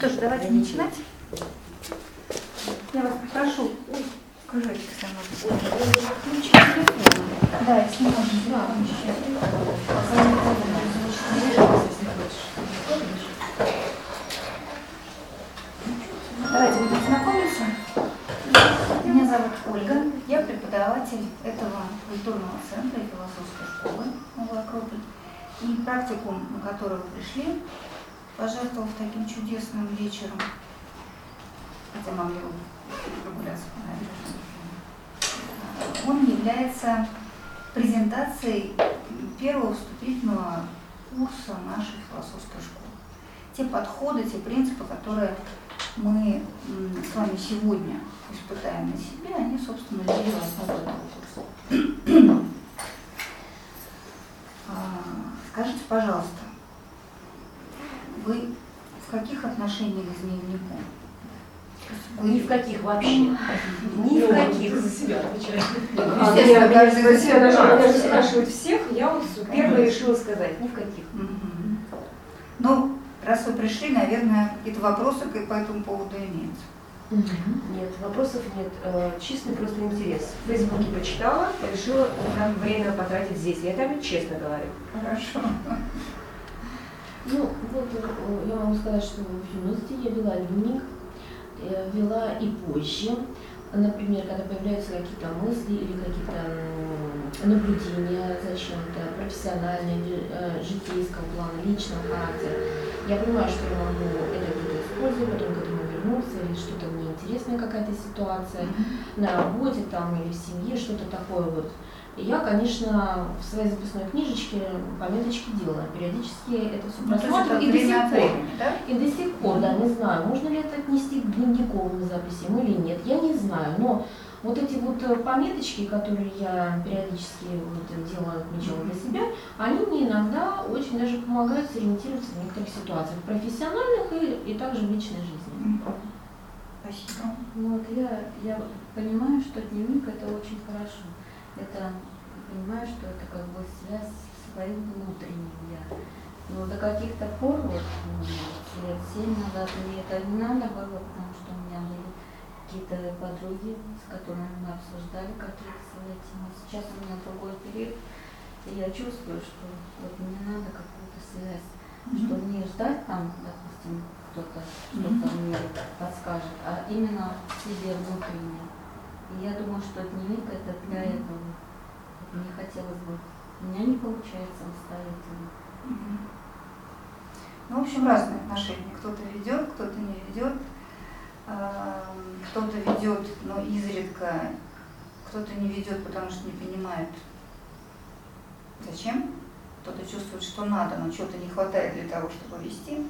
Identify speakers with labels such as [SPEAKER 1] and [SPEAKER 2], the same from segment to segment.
[SPEAKER 1] что ж, давайте начинать. Я вас попрошу, кружочек. Включите телефон. Да, если можно, да, Давайте будем знакомиться. Меня зовут Ольга, я преподаватель этого культурного центра и философской школы Новый Акрополь. И практикум, на который вы пришли, пожертвовав таким чудесным вечером, хотя вам его прогуляться он является презентацией первого вступительного курса нашей философской школы. Те подходы, те принципы, которые мы с вами сегодня испытаем на себе, они, собственно, легли в основу этого курса. А, скажите, пожалуйста, вы в каких отношениях с дневником?
[SPEAKER 2] Ни в каких вообще. Ни в каких за себя отвечаю.
[SPEAKER 1] А, Естественно, каждый за себя
[SPEAKER 2] Даже спрашивают всех, я вот первая решила сказать, ни в каких.
[SPEAKER 1] Ну, раз вы пришли, наверное, какие-то вопросы по этому поводу имеются.
[SPEAKER 2] Нет, вопросов нет. Э, чистый просто интерес. В Фейсбуке почитала, решила там время потратить здесь. Я там честно говорю.
[SPEAKER 1] Хорошо.
[SPEAKER 3] Ну, вот э, я могу сказать, что в юности я вела дневник, я вела и позже. Например, когда появляются какие-то мысли или какие-то наблюдения за чем-то, профессиональные, э, житейского плана, личного характера, я понимаю, что я могу это где-то использовать, потом к этому вернуться, или что-то мне интересная какая-то ситуация на работе там или в семье, что-то такое вот. И я, конечно, в своей записной книжечке пометочки делала. Периодически это все
[SPEAKER 1] Ну,
[SPEAKER 3] просматриваю. и до сих пор.
[SPEAKER 1] времени, да?
[SPEAKER 3] И до сих пор, да, не знаю, можно ли это отнести к дневниковым записям или нет, я не знаю. Но вот эти вот э, пометочки, которые я периодически вот делаю отмечала для себя, они мне иногда очень даже помогают сориентироваться в некоторых ситуациях, профессиональных и, и также в личной жизни.
[SPEAKER 1] Спасибо.
[SPEAKER 4] Вот я, я понимаю, что дневник это очень хорошо. Это понимаю, что это как бы связь с своим внутренним я. Но до каких-то пор, вот, ну, лет семь назад, мне это не надо было, потому что у меня были какие-то подруги, с которыми мы обсуждали какие-то свои темы. Сейчас у меня другой период, и я чувствую, что вот мне надо какую-то связь, что не ждать там, допустим, кто-то что-то мне подскажет, а именно себе внутреннее. И я думаю, что дневник это для этого. Мне хотелось бы. У меня не получается самостоятельно.
[SPEAKER 1] Ну, в общем, разные отношения. Кто-то ведет, кто-то не ведет. Кто-то ведет, но изредка, кто-то не ведет, потому что не понимает, зачем. Кто-то чувствует, что надо, но чего-то не хватает для того, чтобы вести.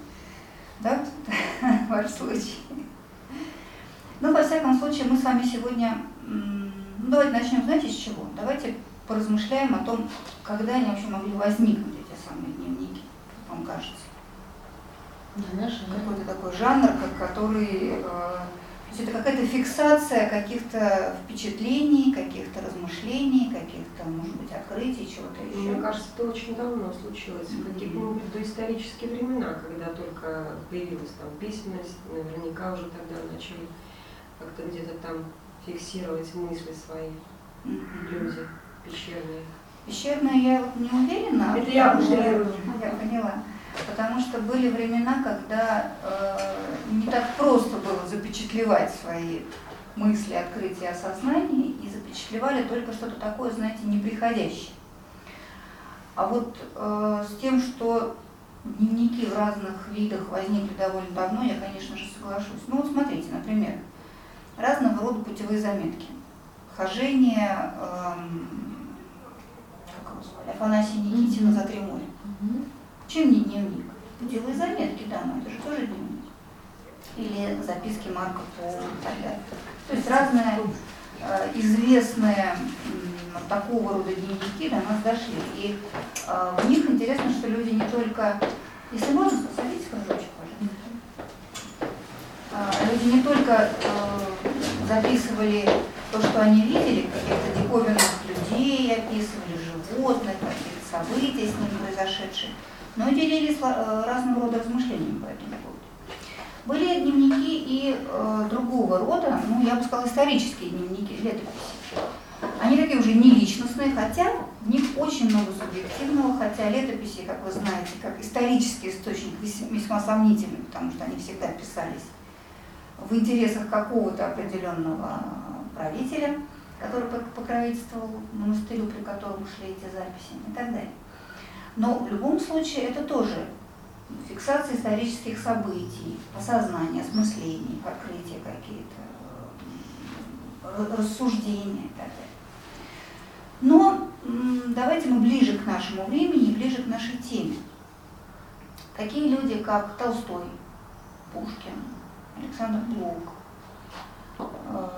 [SPEAKER 1] Да, ваш случай. Ну, во всяком случае, мы с вами сегодня, ну, давайте начнем, знаете, с чего? Давайте поразмышляем о том, когда они вообще могли возникнуть, эти самые дневники, как вам кажется.
[SPEAKER 3] Да.
[SPEAKER 1] Какой-то такой жанр, который, э, то есть это какая-то фиксация каких-то впечатлений, каких-то размышлений, каких-то, может быть, открытий, чего-то еще.
[SPEAKER 2] Мне кажется, это очень давно случилось, в каких-нибудь доисторические времена, когда только появилась там письменность, наверняка уже тогда начали как-то где-то там фиксировать мысли свои люди пещерные.
[SPEAKER 1] Пещерная я вот не уверена.
[SPEAKER 2] Это я
[SPEAKER 1] что-
[SPEAKER 2] утрирую.
[SPEAKER 1] Я поняла. Потому что были времена, когда э, не так просто было запечатлевать свои мысли, открытия, осознания, и запечатлевали только что-то такое, знаете, неприходящее. А вот э, с тем, что дневники в разных видах возникли довольно давно, я, конечно же, соглашусь. Ну вот смотрите, например, разного рода путевые заметки. Хожение, эм, как его звали, Афанасия Никитина «За три моря».
[SPEAKER 3] Мгм.
[SPEAKER 1] Чем не дневник? Путевые заметки, да, но это же тоже дневник. Или записки Марка Пола и так далее. То есть разные э, известные м, такого рода дневники до нас дошли. И э, в них интересно, что люди не только... Если можно, посадите кружочек, Люди не только э, записывали то, что они видели, каких-то диковинных людей описывали, животных, какие-то события с ними произошедшие, но и делились э, разного рода размышлениями по этому поводу. Были дневники и другого рода, ну, я бы сказала, исторические дневники, летописи. Они такие уже не личностные, хотя в них очень много субъективного, хотя летописи, как вы знаете, как исторический источник весьма сомнительный, потому что они всегда писались в интересах какого-то определенного правителя, который покровительствовал монастырю, при котором шли эти записи и так далее. Но в любом случае это тоже фиксация исторических событий, осознание, осмысление, открытия какие-то, э, рассуждения и так далее. Но давайте мы ближе к нашему времени, ближе к нашей теме. Такие люди, как Толстой, Пушкин, Александр Блок, э,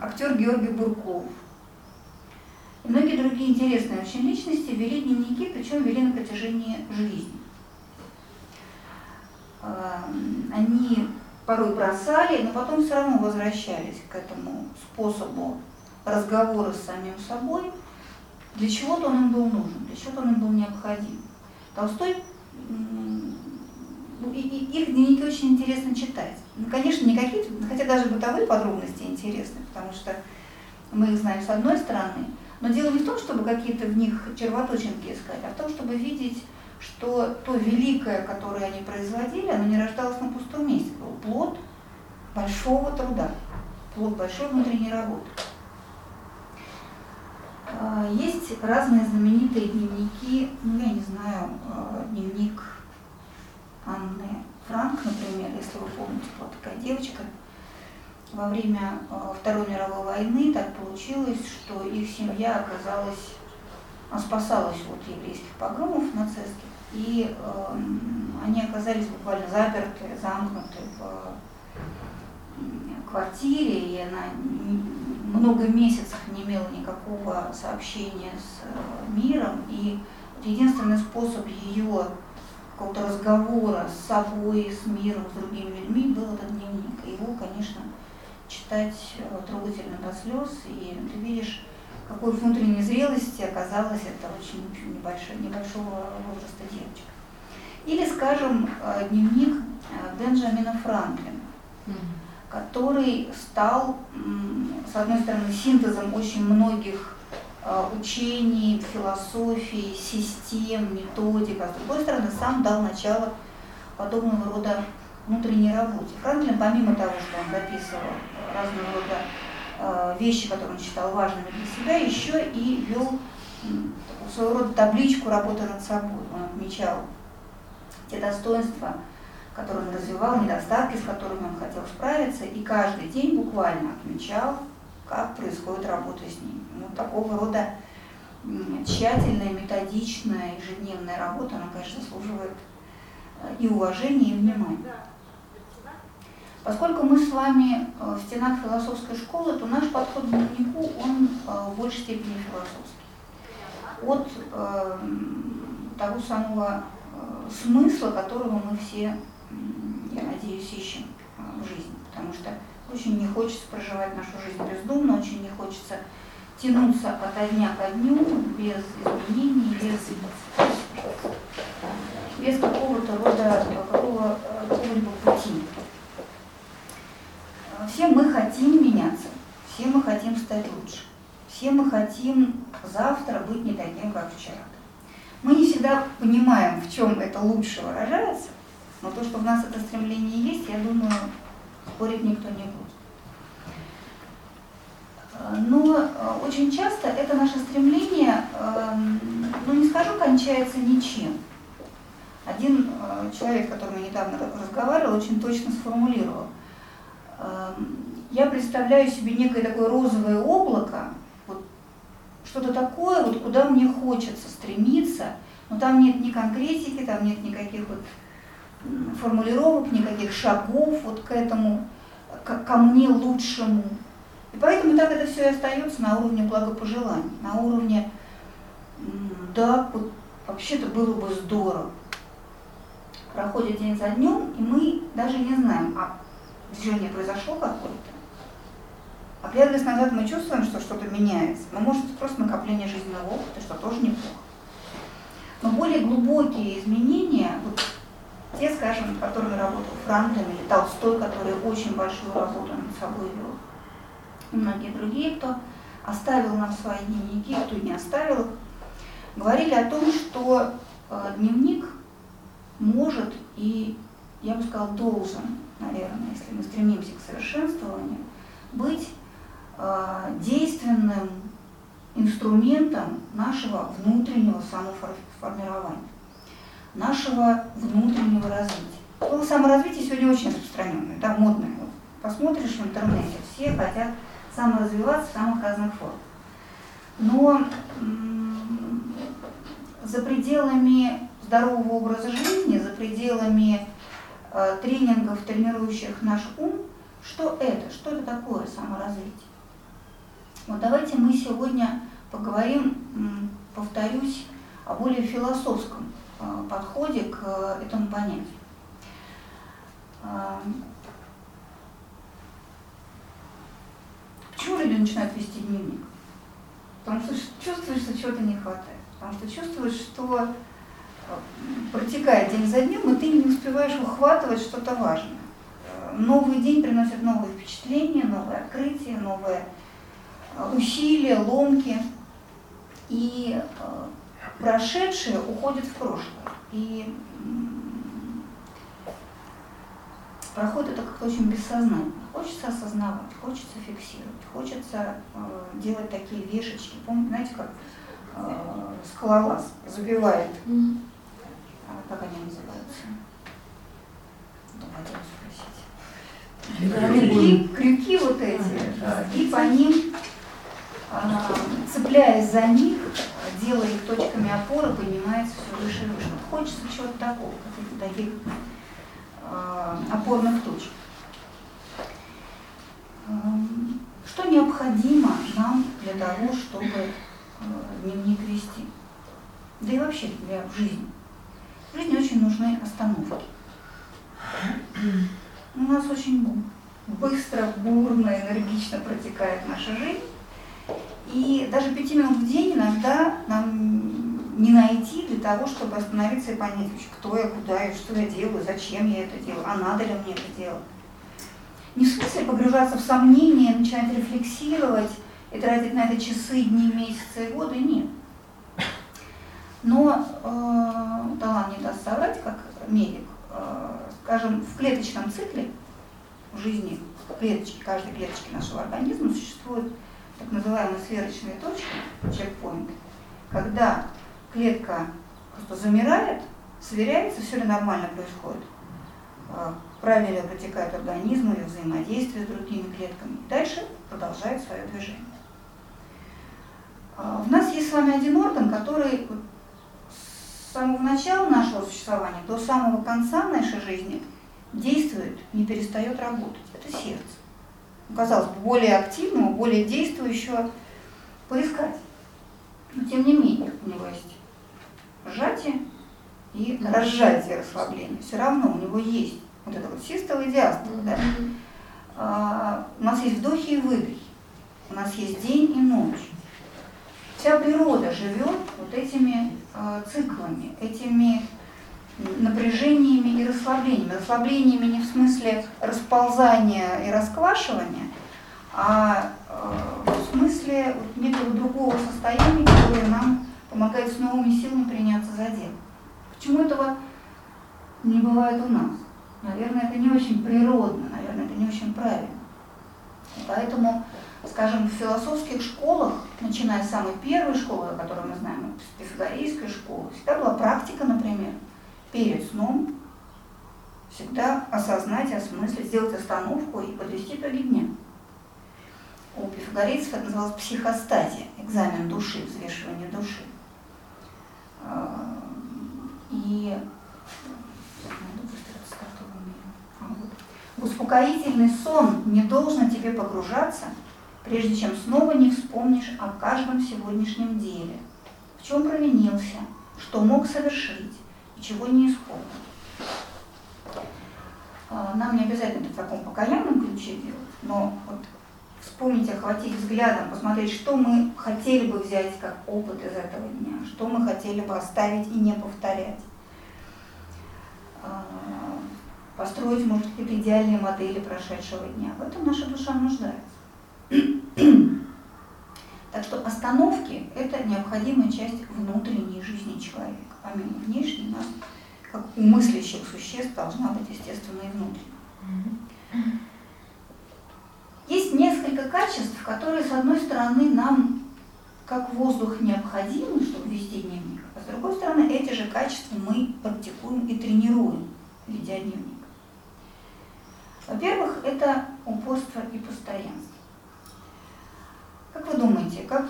[SPEAKER 1] актер Георгий Бурков и многие другие интересные очень личности вели дневники, причем вели на протяжении жизни. Э, они порой бросали, но потом все равно возвращались к этому способу разговора с самим собой, для чего-то он им был нужен, для чего-то он им был необходим. Толстой, ну, и, и, их дневники очень интересно читать. Ну, конечно, не какие-то, хотя даже бытовые подробности интересны, потому что мы их знаем с одной стороны, но дело не в том, чтобы какие-то в них червоточинки искать, а в том, чтобы видеть, что то великое, которое они производили, оно не рождалось на пустом месте, был плод большого труда, плод большой внутренней работы. А, есть разные знаменитые дневники, ну я не знаю, а, дневник Анны Франк, например, если вы помните, была такая девочка. Во время а, Второй мировой войны так получилось, что их семья оказалась, спасалась от еврейских погромов нацистских, и э, они оказались буквально заперты, замкнуты в квартире, и она много месяцев не имела никакого сообщения с э, миром, и единственный способ ее какого-то разговора с собой, с миром, с другими людьми был этот дневник. И его, конечно, читать э, трогательно до слез, и ты видишь, какой внутренней зрелости оказалась это очень небольшого, небольшого возраста девочка. Или, скажем, э, дневник Бенджамина Франклина который стал, с одной стороны, синтезом очень многих учений, философий, систем, методик, а с другой стороны, сам дал начало подобного рода внутренней работе. Франклин, помимо того, что он записывал разного рода а, вещи, которые он считал важными для себя, еще и вел своего рода табличку работы над собой. Он отмечал те достоинства, который он развивал, недостатки, с которыми он хотел справиться, и каждый день буквально отмечал, как происходит работа с ним. Ну, такого рода тщательная, методичная, ежедневная работа, она, конечно, заслуживает э, и уважения, и внимания. Поскольку мы с вами э, в стенах философской школы, то наш подход к дневнику, он э, в большей степени философский. От э, того самого смысла, которого мы все я надеюсь, ищем в жизни, потому что очень не хочется проживать нашу жизнь бездумно, очень не хочется тянуться от дня ко дню без изменений, без, без какого-то рода, какого, какого-либо пути. Все мы хотим меняться, все мы хотим стать лучше, все мы хотим завтра быть не таким, как вчера. Мы не всегда понимаем, в чем это лучше выражается, но то, что в нас это стремление есть, я думаю, спорить никто не будет. Э, но э, очень часто это наше стремление, эм, ну не скажу, кончается ничем. Один э, человек, с которым я недавно разговаривала, очень точно сформулировал. Эм, я представляю себе некое такое розовое облако, вот, что-то такое, вот, куда мне хочется стремиться, но там нет ни конкретики, там нет никаких вот формулировок, никаких шагов вот к этому, ко, ко мне лучшему. И поэтому так это все и остается на уровне благопожеланий, на уровне, да, вот вообще-то было бы здорово. Проходит день за днем, и мы даже не знаем, а движение произошло какое-то. Оглядываясь назад, мы чувствуем, что что-то меняется. Но может это просто накопление жизненного опыта, что тоже неплохо. Но более глубокие изменения, вот те, скажем, которыми работал Франклин или Толстой, который очень большую работу над собой вел. И многие другие, кто оставил нам свои дневники, кто не оставил их, говорили о том, что э, дневник может и, я бы сказала, должен, наверное, если мы стремимся к совершенствованию, быть э, действенным инструментом нашего внутреннего самоформирования, нашего внутреннего развития. Слово саморазвитие сегодня очень распространенное, да, модное. Вот посмотришь в интернете, все хотят саморазвиваться в самых разных формах. Но за пределами здорового образа жизни, за пределами э, тренингов, тренирующих наш ум, что это, что это такое саморазвитие? Вот давайте мы сегодня поговорим, повторюсь, о более философском подходе к э, этому понятию. Э, почему люди начинают вести дневник? Потому что чувствуешь, что чего-то не хватает. Потому что чувствуешь, что протекает день за днем, и ты не успеваешь ухватывать что-то важное. Новый день приносит новые впечатления, новые открытия, новые усилия, ломки. И э, прошедшее уходит в прошлое. И проходит это как-то очень бессознательно. Хочется осознавать, хочется фиксировать, хочется э, делать такие вешечки. Помните, знаете, как э, скалолаз забивает, mm. а, как они называются? Хотела спросить. Крюки, крюки вот эти, да, и по ним а, цепляясь за них, делая их точками опоры, поднимается все выше и выше. Хочется чего-то такого, таких э, опорных точек. Эм, что необходимо нам для того, чтобы э, дневник вести? Да и вообще для жизни. В жизни очень нужны остановки. У нас очень быстро, бурно, энергично протекает наша жизнь. И даже пяти минут в день иногда нам не найти для того, чтобы остановиться и понять, кто я, куда я, что я делаю, зачем я это делаю, а надо ли мне это делать. Не в смысле погружаться в сомнения, начинать рефлексировать и тратить на это часы, дни, месяцы и годы, нет. Но э, Талан не даст соврать, как медик, э, скажем, в клеточном цикле жизни, в клеточке, каждой клеточке нашего организма существует так называемые сверочные точки, чекпоинт, когда клетка просто замирает, сверяется, все ли нормально происходит, а, правильно протекает организм, или взаимодействие с другими клетками. Дальше продолжает свое движение. А, у нас есть с вами один орган, который с самого начала нашего существования до самого конца нашей жизни действует, не перестает работать. Это сердце казалось бы, более активного, более действующего поискать. Но тем не менее, у него есть сжатие и разжатие расслабления. Все равно у него есть вот это вот систола и диастола. Да? А, у нас есть вдохи и выдохи, у нас есть день и ночь. Вся природа живет вот этими а, циклами, этими напряжениями и расслаблениями. Расслаблениями не в смысле расползания и расквашивания, а э, в смысле некого другого состояния, которое нам помогает с новыми силами приняться за дело. Почему этого не бывает у нас? Наверное, это не очень природно, наверное, это не очень правильно. Поэтому, скажем, в философских школах, начиная с самой первой школы, о которой мы знаем, с пифагорейской школы, всегда была практика, например, перед сном всегда осознать, осмыслить, сделать остановку и подвести итоги дня. У пифагорейцев это называлось психостатия, экзамен души, взвешивание души. А, и в успокоительный сон не должно тебе погружаться, прежде чем снова не вспомнишь о каждом сегодняшнем деле, в чем провинился, что мог совершить, чего не исполнил. А, нам не обязательно в таком покаянном ключе делать, но вот вспомнить, охватить взглядом, посмотреть, что мы хотели бы взять как опыт из этого дня, что мы хотели бы оставить и не повторять. А, строить, может, какие-то идеальные модели прошедшего дня. В этом наша душа нуждается. Так что остановки – это необходимая часть внутренней жизни человека. Помимо внешней, нас, как у мыслящих существ, должна быть, естественно, и внутренняя. Есть несколько качеств, которые, с одной стороны, нам как воздух необходимы, чтобы вести дневник, а с другой стороны, эти же качества мы практикуем и тренируем, ведя дневник. Во-первых, это упорство и постоянство. Как вы думаете, как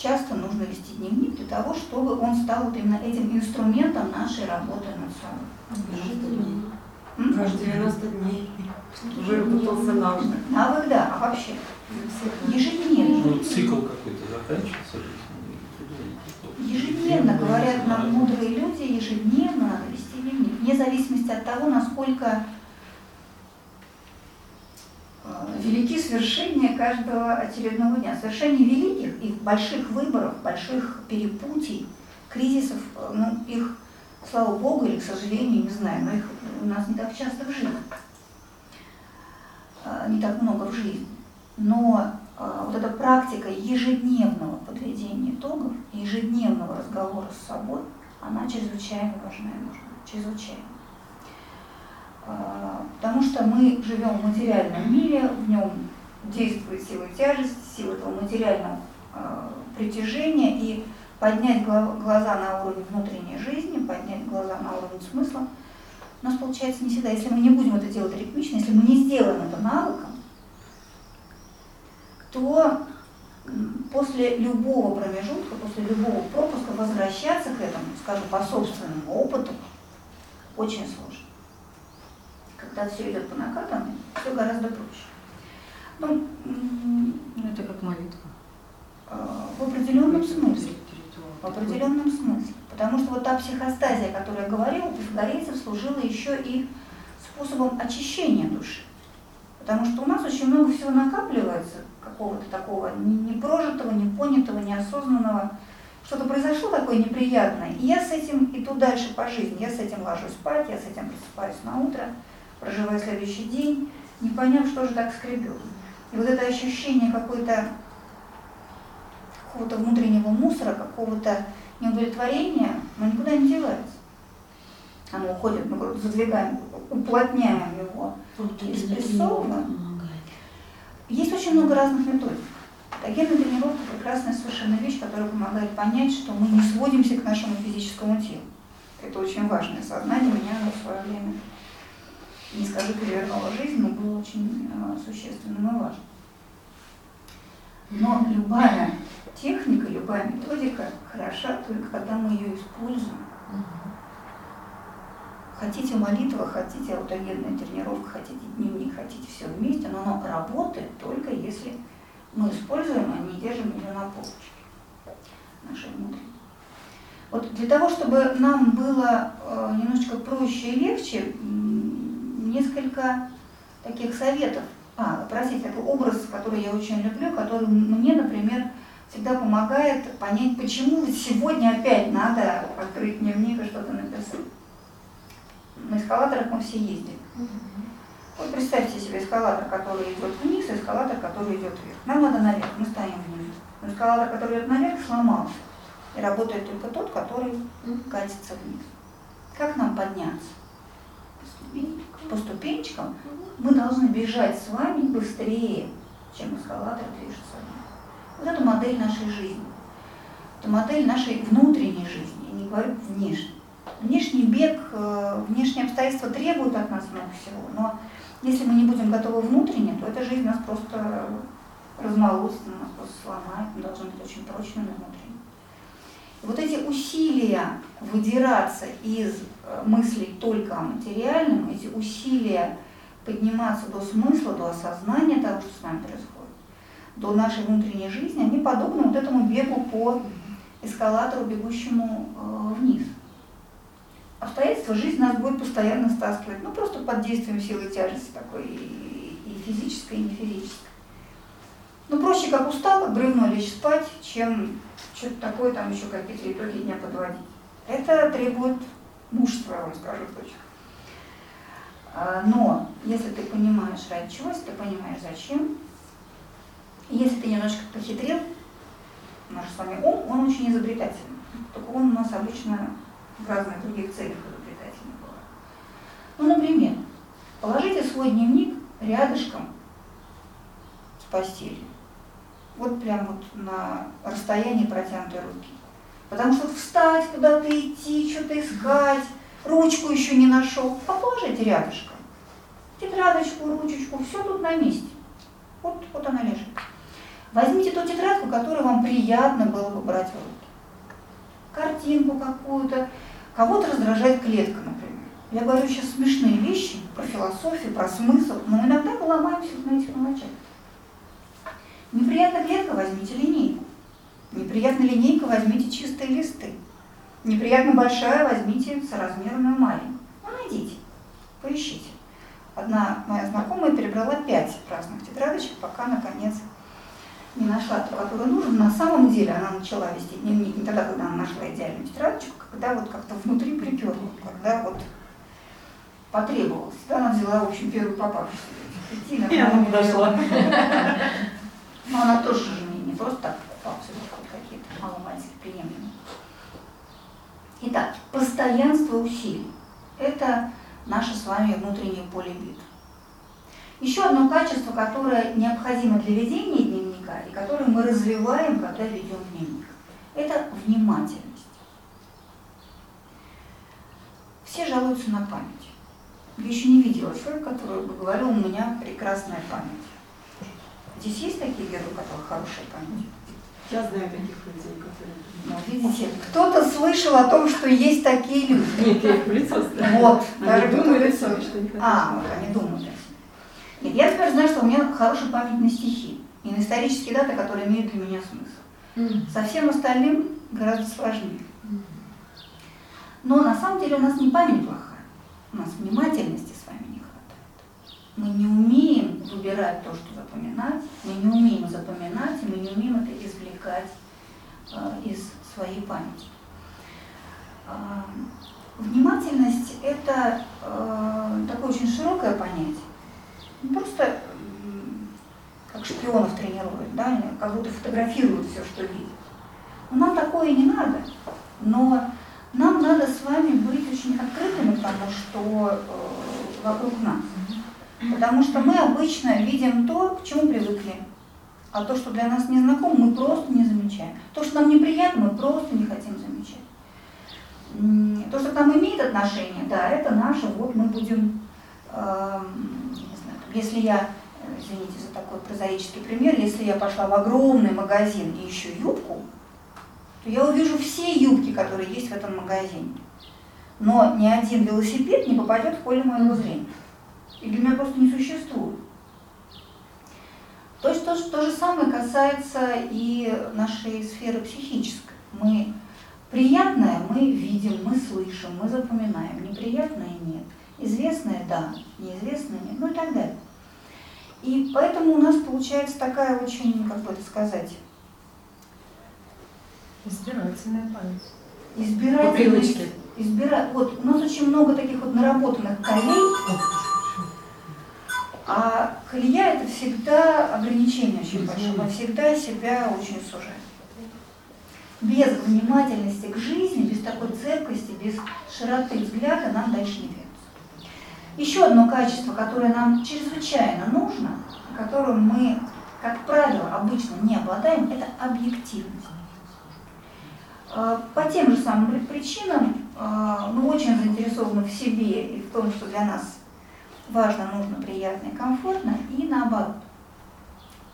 [SPEAKER 1] часто нужно вести дневник для того, чтобы он стал вот именно этим инструментом нашей работы над собой?
[SPEAKER 2] Каждые 90 дней выработался навык.
[SPEAKER 1] Навык, да, а вообще? Ежедневно.
[SPEAKER 5] Ну, цикл какой-то заканчивается жизни.
[SPEAKER 1] Ежедневно, говорят нам мудрые люди, ежедневно надо вести дневник, вне зависимости от того, насколько велики свершения каждого очередного дня. Совершение великих и больших выборов, больших перепутий, кризисов, э, ну, их, слава Богу, или, к сожалению, не знаю, но их у нас не так часто в жизни. Э, Не так много в жизни. Но э, вот эта практика ежедневного подведения итогов, ежедневного разговора с собой, она чрезвычайно важна и нужна. Чрезвычайно. Э, Потому что мы живем в материальном мире, в нем действует сила тяжести, сила этого материального э, притяжения, и поднять гла- глаза на уровень внутренней жизни, поднять глаза на уровень смысла, у нас получается не всегда. Если мы не будем это делать ритмично, если мы не сделаем это навыком, то после любого промежутка, после любого пропуска возвращаться к этому, скажем, по собственному опыту, очень сложно. Когда все идет по накатанной, все гораздо проще. Ну,
[SPEAKER 6] Ну, Это как молитва.
[SPEAKER 1] э, в определенном смысле. В определенном смысле. Потому что вот та психостазия, о которой я говорила, у пифагорейцев служила еще и способом очищения души. Потому что у нас очень много всего накапливается, какого-то такого не- непрожитого, непонятого, неосознанного. Что-то произошло такое неприятное, и я с этим иду дальше по жизни. Я с этим ложусь спать, я с этим просыпаюсь на утро, проживаю следующий день, не поняв, что же так скребет. И вот это ощущение какой-то какого-то внутреннего мусора, какого-то неудовлетворения, оно никуда не девается. Оно уходит, мы говорю, задвигаем, уплотняем его.
[SPEAKER 3] Вот помогает.
[SPEAKER 1] Есть очень много разных методик. Агентная тренировка – прекрасная совершенно вещь, которая помогает понять, что мы не сводимся к нашему физическому телу. Это очень важное сознание, меня в свое время, не скажу, перевернуло жизнь, но было очень э, существенным и важным. Но любая техника, любая методика хороша только когда мы ее используем. Хотите молитва, хотите аутогенная тренировка, хотите дневник, хотите все вместе, но оно работает только если мы используем, а не держим ее на полочке нашей внутренней. Вот для того, чтобы нам было э, немножечко проще и легче, несколько таких советов. А, простите, такой образ, который я очень люблю, который мне, например, всегда помогает понять, почему сегодня опять надо открыть дневник и что-то написать. На эскалаторах мы все ездим. Вот представьте себе эскалатор, который идет вниз, и эскалатор, который идет вверх. Нам надо наверх, мы стоим внизу. Но эскалатор, который идет наверх, сломался. И работает только тот, который катится вниз. Как нам подняться? По ступенечкам мы должны бежать с вами быстрее, чем эскалатор движется. Вот это модель нашей жизни. Это модель нашей внутренней жизни, я не говорю внешней. Внешний бег, э, внешние обстоятельства требуют от нас много всего, но если мы не будем готовы внутренне, то эта жизнь нас просто размолотит, она нас просто сломает, мы должны быть очень прочными внутренне. И вот эти усилия выдираться из мыслей только о материальном, эти усилия подниматься до смысла, до осознания того, что с нами происходит, до нашей внутренней жизни, они подобны вот этому бегу по эскалатору, бегущему э, вниз. Обстоятельства, жизнь нас будет постоянно стаскивать, ну просто под действием силы тяжести такой и физической, и не физической. Ну проще как устал, как бревно лечь спать, чем что-то такое там еще какие-то итоги дня подводить. Это требует я вам скажу точно. А, Но если ты понимаешь ради чего, если ты понимаешь зачем, если ты немножко похитрил, наш с вами ум, он очень изобретательный. Только он у нас обычно в разных других целях изобретательный бывает. Ну, например, положите свой дневник рядышком с постелью. Вот прям вот на расстоянии протянутой руки. Потому что встать, куда-то идти, что-то искать, ручку еще не нашел. Положите рядышком. Тетрадочку, ручечку, все тут на месте. Вот, вот она лежит. Возьмите ту тетрадку, которую вам приятно было бы брать в руки. Картинку какую-то. Кого-то раздражает клетка, например. Я говорю сейчас смешные вещи про философию, про смысл, но иногда мы ломаемся на этих мелочах. Неприятная клетка, возьмите линейку. Неприятная линейка, возьмите чистые листы. Неприятно большая, возьмите соразмерную маленькую. Ну, найдите, поищите. Одна моя знакомая перебрала пять разных тетрадочек, пока наконец не нашла ту, которую нужно. На самом деле она начала вести дневник не тогда, когда она нашла идеальную тетрадочку, а когда вот как-то внутри приперло, когда вот потребовалось. Да, она взяла, в общем, первую попавшуюся.
[SPEAKER 2] И она подошла.
[SPEAKER 1] Но она тоже же не, не просто так хоть какие-то маломальски приемлемые. Итак, постоянство усилий. Это наше с вами внутреннее поле битвы. Еще одно качество, которое необходимо для ведения дневника и которое мы развиваем, когда ведем дневник, это внимательность. Все жалуются на память. Я еще не видела человека, который бы говорил, у меня прекрасная память. Здесь есть такие люди, у которых хорошая память?
[SPEAKER 2] Я знаю таких людей, которые...
[SPEAKER 1] Видите, кто-то слышал о том, что есть такие люди.
[SPEAKER 2] Нет, я их в лицо знаю.
[SPEAKER 1] Вот, даже
[SPEAKER 2] они хотят.
[SPEAKER 1] А, вот они думают. Нет, я теперь знаю, что у меня хорошая память на стихи и на исторические даты, которые имеют для меня смысл. Со всем остальным гораздо сложнее. Но на самом деле у нас не память плохая, у нас внимательности с вами. Мы не умеем выбирать то, что запоминать, мы не умеем запоминать, мы не умеем это извлекать э, из своей памяти. А, Внимательность – это э, такое очень широкое понятие. Не просто как шпионов тренируют, да, как будто фотографируют все, что видят. Но нам такое не надо. Но нам надо с вами быть очень открытыми тому, что э, вокруг нас. Потому что мы обычно видим то, к чему привыкли. А то, что для нас не знакомо, мы просто не замечаем. То, что нам неприятно, мы просто не хотим замечать. То, что к нам имеет отношение, да, это наше, вот мы будем, эм, не знаю, если я, э, извините за такой прозаический пример, если я пошла в огромный магазин и ищу юбку, то я увижу все юбки, которые есть в этом магазине. Но ни один велосипед не попадет в поле моего зрения. И для меня просто не существует. То есть то, же- то же самое касается и нашей сферы психической. Мы приятное мы видим, мы слышим, мы запоминаем, неприятное нет. Известное – да, неизвестное – нет, ну и так далее. И поэтому у нас получается такая очень, как бы это сказать,
[SPEAKER 2] Избирательная память.
[SPEAKER 1] избирательность.
[SPEAKER 2] По привычке.
[SPEAKER 1] Избира... Вот у нас очень много таких вот наработанных колей, а колея это всегда ограничение очень большое. Мы всегда себя очень сужаем. Без внимательности к жизни, без такой цепкости, без широты взгляда нам дальше не двигаться. Еще одно качество, которое нам чрезвычайно нужно, которым мы, как правило, обычно не обладаем, это объективность. Э, По тем же самым при- причинам э, мы очень заинтересованы в себе и в том, что для нас важно, нужно, приятно и комфортно, и наоборот.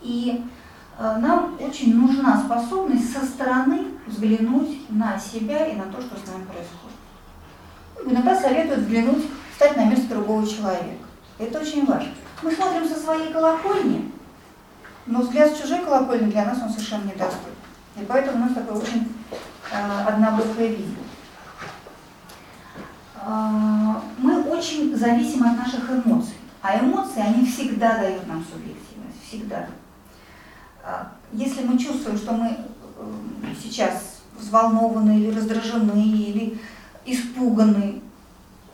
[SPEAKER 1] И э, нам очень нужна способность со стороны взглянуть на себя и на то, что с нами происходит. Иногда советуют взглянуть, встать на место другого человека. Это очень важно. Мы смотрим со своей колокольни, но взгляд с чужой колокольни для нас он совершенно недоступен. И поэтому у нас такое очень э, однобокое видео. А, Мы очень зависимы от наших эмоций. А эмоции, они всегда дают нам субъективность. Всегда. А, Если мы чувствуем, что мы э, сейчас взволнованы или раздражены, или испуганы,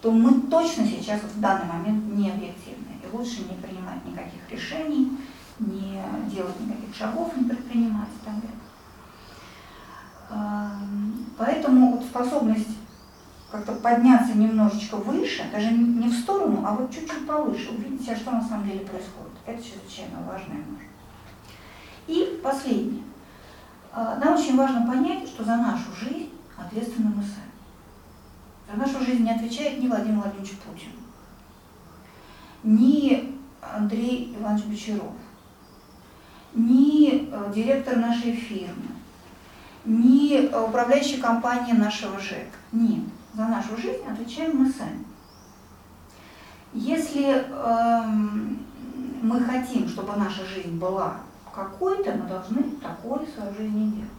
[SPEAKER 1] то мы точно сейчас в данный момент не объективны. И лучше не принимать никаких решений, не делать никаких шагов, не предпринимать и так далее. Поэтому вот способность как-то подняться немножечко выше, даже не в сторону, а вот чуть-чуть повыше, увидеть, а что на самом деле происходит. Это чрезвычайно важно и нужно. И последнее. А, Нам очень важно понять, что за нашу жизнь ответственны мы сами. За нашу жизнь не отвечает ни Владимир Владимирович Путин, ни Андрей Иванович Бочаров, ни э, директор нашей фирмы, ни управляющая компания нашего ЖЭК. Нет, за нашу жизнь отвечаем мы сами. Если эм, мы хотим, чтобы наша жизнь была какой-то, мы должны такой свою жизнь и делать.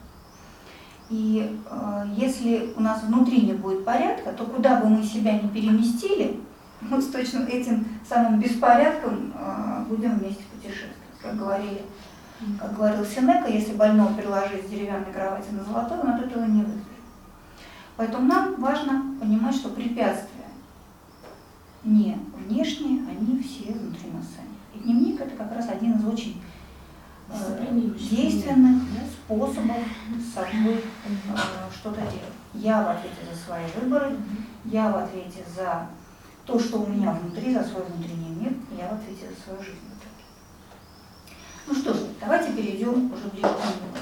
[SPEAKER 1] И э, если у нас внутри не будет порядка, то куда бы мы себя ни переместили, мы с точно этим самым беспорядком э, будем вместе путешествовать. Как говорили, как говорил Сенека, если больного переложить с деревянной кровати на золотую, он от этого не выздоровеет. Поэтому нам важно понимать, что препятствия не внешние, они все внутри нас самих. И дневник это как раз один из очень э, действенных способов с собой э, что-то делать. Я в ответе за свои выборы, я в ответе за то, что у меня внутри, за свой внутренний мир, я в ответе за свою жизнь. Ну что ж, давайте перейдем уже ближе к дневнику.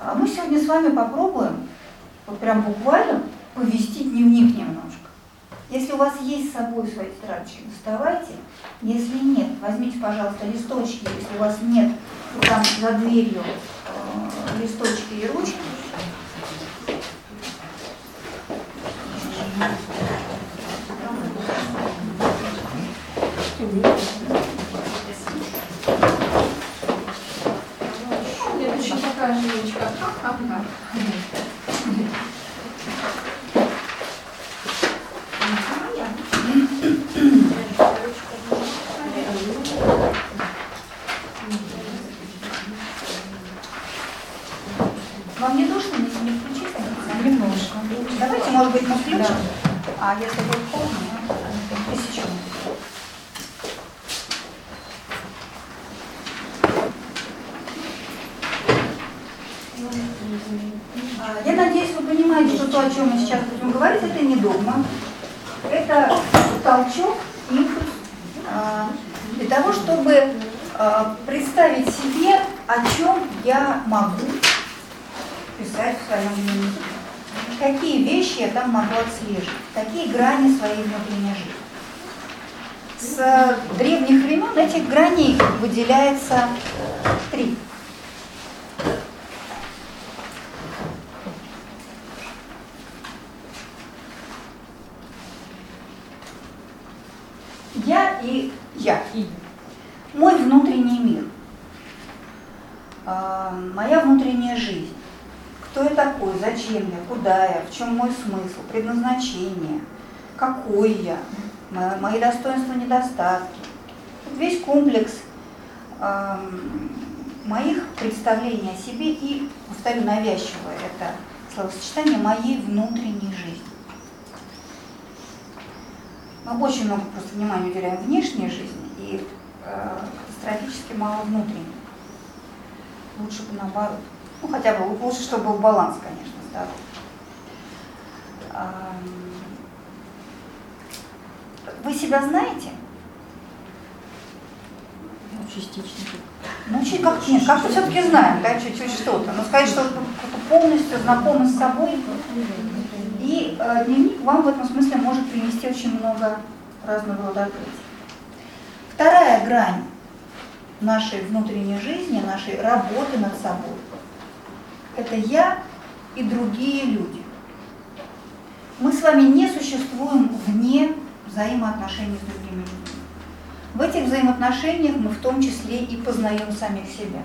[SPEAKER 1] А Мы сегодня с вами попробуем, вот прям буквально, повести дневник немножко. Если у вас есть с собой свои тетрадочки, доставайте. Если нет, возьмите, пожалуйста, листочки. Если у вас нет, там за дверью э, листочки и ручки.
[SPEAKER 4] Следующий покажи, Леночка. Ха-ха-ха.
[SPEAKER 1] Вам не душно, если не включить? Немножко. Давайте, может быть, мы включим. А если будет холодно, мы пресечем. Я надеюсь, вы понимаете, что то, о чем мы сейчас будем говорить, это не догма. Это толчок, импульс а, для того, чтобы а, представить себе, о чем я могу писать в своем дневнике. Какие вещи я там могу отслеживать, какие грани своей внутренней жизни. С древних времен этих граней выделяется три. Я и я. Мой внутренний мир. А, Моя внутренняя жизнь. Кто я такой, зачем я, куда я, чем мой смысл, предназначение, какой я, мо- мои достоинства, недостатки. Весь комплекс ам, моих представлений о себе и, повторю, навязчивое это словосочетание моей внутренней жизни. Мы очень много просто внимания уделяем внешней жизни и э, катастрофически мало внутренней. Лучше бы наоборот. Ну, хотя бы лучше, чтобы был баланс, конечно, здоровый. Вы себя знаете?
[SPEAKER 4] Частично.
[SPEAKER 1] Ну, чуть как нет, как-то все-таки знаем, да, чуть-чуть что-то. Но сказать, что полностью знакомы с собой. И э, дневник вам в этом смысле может принести очень много разного рода открытий. Вторая грань нашей внутренней жизни, нашей работы над собой, это я и другие люди. Мы с вами не существуем вне взаимоотношений с другими людьми. В этих взаимоотношениях мы в том числе и познаем самих себя.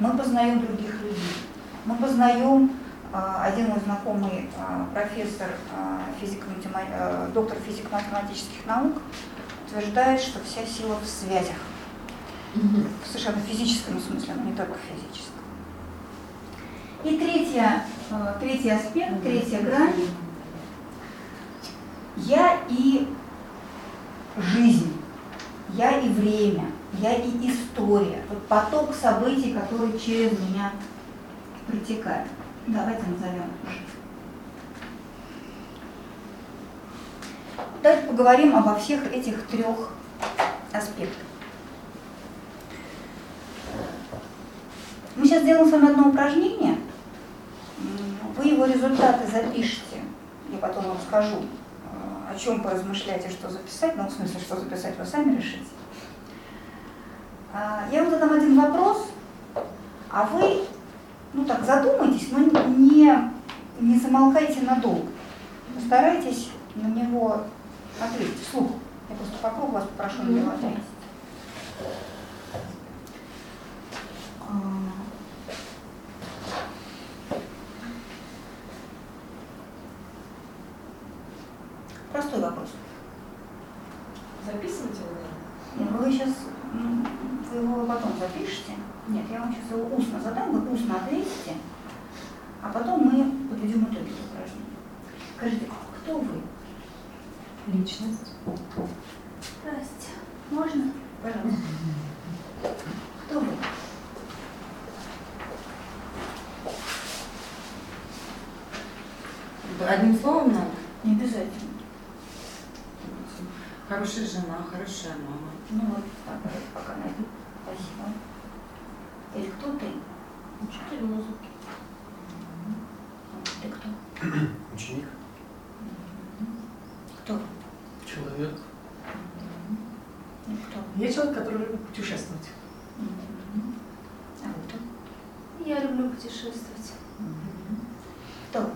[SPEAKER 1] Мы познаем других людей. Мы познаем, а, один мой знакомый а, профессор, а, а, доктор физико-математических наук, утверждает, что вся сила в связях. В совершенно физическом смысле, но не только в физическом. И третья, третий аспект, третья грань. Я и жизнь, я и время, я и история. Вот поток событий, который через меня протекает. Давайте назовем жизнь. Давайте поговорим обо всех этих трех аспектах. Мы сейчас сделаем с вами одно упражнение. Вы его результаты запишите. Я потом вам скажу, о чем поразмышлять и что записать. Ну, в смысле, что записать, вы сами решите. А, Я вам задам один вопрос, а вы, ну так, задумайтесь, но не, не замолкайте надолго. Постарайтесь на него ответить вслух. Я просто по кругу вас попрошу на него ответить. Простой вопрос.
[SPEAKER 2] Записывайте его?
[SPEAKER 1] Нет, вы сейчас, вы его потом запишите. Нет, я вам сейчас его устно задам, вы устно ответите, а потом мы подведем итоги упражнения. Скажите, кто вы?
[SPEAKER 4] Личность.
[SPEAKER 1] Здрасте. Можно? Пожалуйста. Кто вы?
[SPEAKER 6] Одним словом надо.
[SPEAKER 1] Не обязательно.
[SPEAKER 6] Хорошая жена, хорошая мама.
[SPEAKER 1] Ну вот, так, пока найду. Спасибо. Или кто ты?
[SPEAKER 3] Учитель музыки.
[SPEAKER 1] Ты кто?
[SPEAKER 5] Ученик,
[SPEAKER 1] Кто? вы?
[SPEAKER 5] человек,
[SPEAKER 1] Ну, кто?
[SPEAKER 7] Я человек, который любит путешествовать.
[SPEAKER 1] Мгм. А вы кто?
[SPEAKER 3] Я люблю путешествовать.
[SPEAKER 1] Мгм. Кто? вы?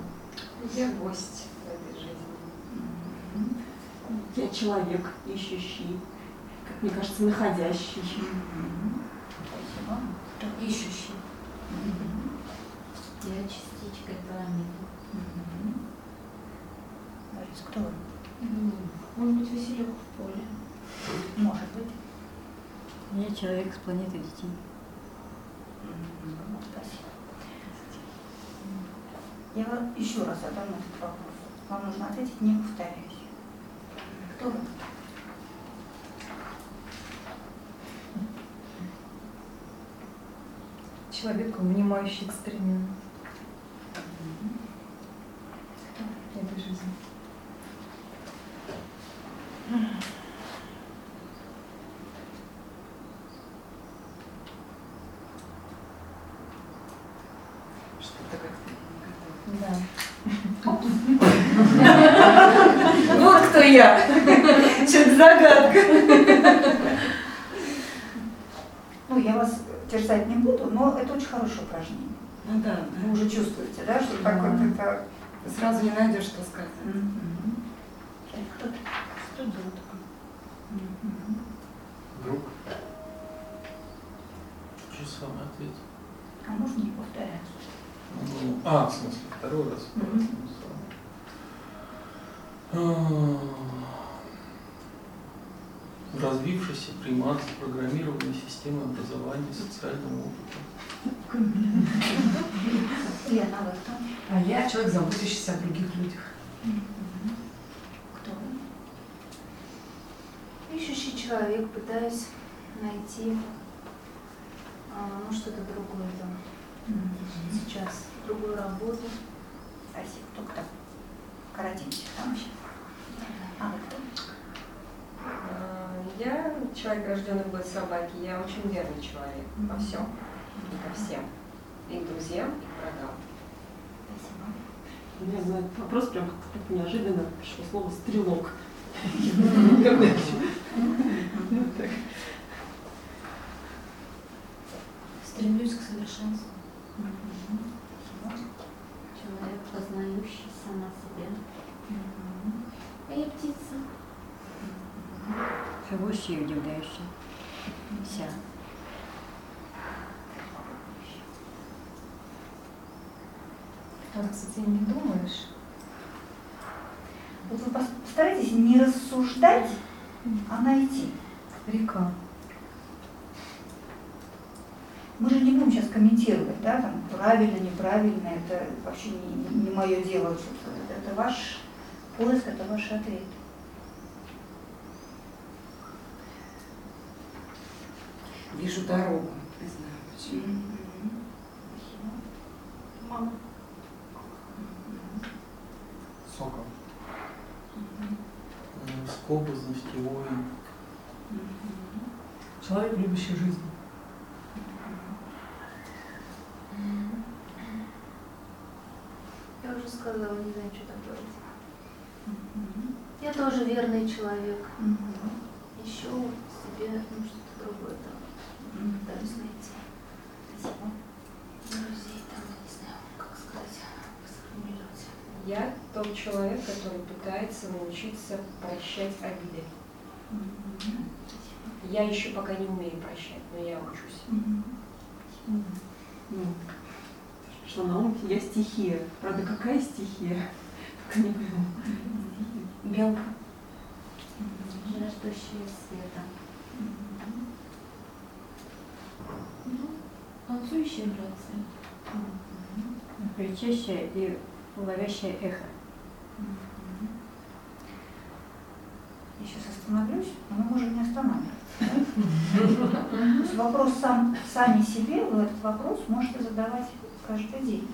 [SPEAKER 2] Я гость в этой жизни.
[SPEAKER 1] Мгм.
[SPEAKER 7] Я человек, ищущий, как мне кажется, находящий.
[SPEAKER 1] Спасибо.
[SPEAKER 3] Ищущий.
[SPEAKER 4] Я частичка планеты.
[SPEAKER 1] Мгм. Борис, кто вы?
[SPEAKER 3] Он быть веселек в поле.
[SPEAKER 1] Может быть.
[SPEAKER 4] Я человек с планеты детей.
[SPEAKER 1] Спасибо. Я вам еще раз задам этот вопрос. Вам нужно ответить, не повторяюсь. Кто вы?
[SPEAKER 7] Человек, внимающий эксперимент
[SPEAKER 1] Кто?
[SPEAKER 7] этой жизни.
[SPEAKER 6] Что-то как-то
[SPEAKER 3] Да.
[SPEAKER 7] Вот кто я! Что-то загадка.
[SPEAKER 1] Ну, я вас терзать не буду, но это очень хорошее упражнение.
[SPEAKER 6] Ну да,
[SPEAKER 1] Вы
[SPEAKER 6] да.
[SPEAKER 1] уже чувствуете, да, что так вот это...
[SPEAKER 6] Сразу не найдешь, что сказать.
[SPEAKER 1] Мгм. Так, Кто ты?
[SPEAKER 3] Студентка.
[SPEAKER 1] Мгм.
[SPEAKER 5] друг. Что самый ответ?
[SPEAKER 1] А можно не повторять?
[SPEAKER 5] Ну, а, в смысле, второй раз.
[SPEAKER 1] Мгм.
[SPEAKER 5] А, Развившийся примат программирования системы образования и социального опыта.
[SPEAKER 1] Лена, а вы кто?
[SPEAKER 7] А я человек, заботящийся о других людях.
[SPEAKER 1] Кто вы?
[SPEAKER 3] Ищущий человек, пытаюсь найти а, ну, что-то другое там сейчас, другую работу.
[SPEAKER 1] Спасибо. Только так. Коротенько там вообще. А вы кто?
[SPEAKER 2] А, Я человек, рожденный в год собаки. Я очень верный человек во всем и ко всем. И к друзьям, и к врагам.
[SPEAKER 1] Спасибо.
[SPEAKER 7] Меня на этот вопрос прям как-то так неожиданно пришло слово «стрелок». Когда я Вот так.
[SPEAKER 3] Стремлюсь к совершенству.
[SPEAKER 4] Человек, познающий сама себя.
[SPEAKER 3] А я птица.
[SPEAKER 4] Живущий и удивляющийся.
[SPEAKER 7] кажется, ты не думаешь.
[SPEAKER 1] Вот вы постарайтесь не рассуждать, а найти
[SPEAKER 7] река.
[SPEAKER 1] Мы же не будем сейчас комментировать, да, там, правильно, неправильно, это вообще не, не мое дело. Это ваш поиск, это ваш ответ.
[SPEAKER 6] Вижу дорогу.
[SPEAKER 3] Сказала, не знаю, что там говорить.
[SPEAKER 1] Мгм.
[SPEAKER 3] Я тоже верный человек.
[SPEAKER 1] Мгм.
[SPEAKER 3] Еще себе ну, что-то другое там
[SPEAKER 1] Мгм.
[SPEAKER 3] пытаюсь найти.
[SPEAKER 1] Спасибо.
[SPEAKER 3] Друзей там, не знаю, как сказать, сформулировать.
[SPEAKER 2] Я тот человек, который пытается научиться прощать обиды.
[SPEAKER 1] Мгм.
[SPEAKER 2] Я еще пока не умею прощать, но я учусь.
[SPEAKER 1] Мгм.
[SPEAKER 7] Ну, что на ум я стихия. Правда, какая стихия? Только не пойму.
[SPEAKER 3] Белка.
[SPEAKER 1] Мгм.
[SPEAKER 4] Жаждущие света.
[SPEAKER 3] Ну, танцующая грация.
[SPEAKER 1] Мгм.
[SPEAKER 4] Кричащее и ловящее эхо.
[SPEAKER 1] Я сейчас остановлюсь, но мы можем не останавливаться. Вопрос сам, сами себе, вы этот вопрос можете задавать каждый день.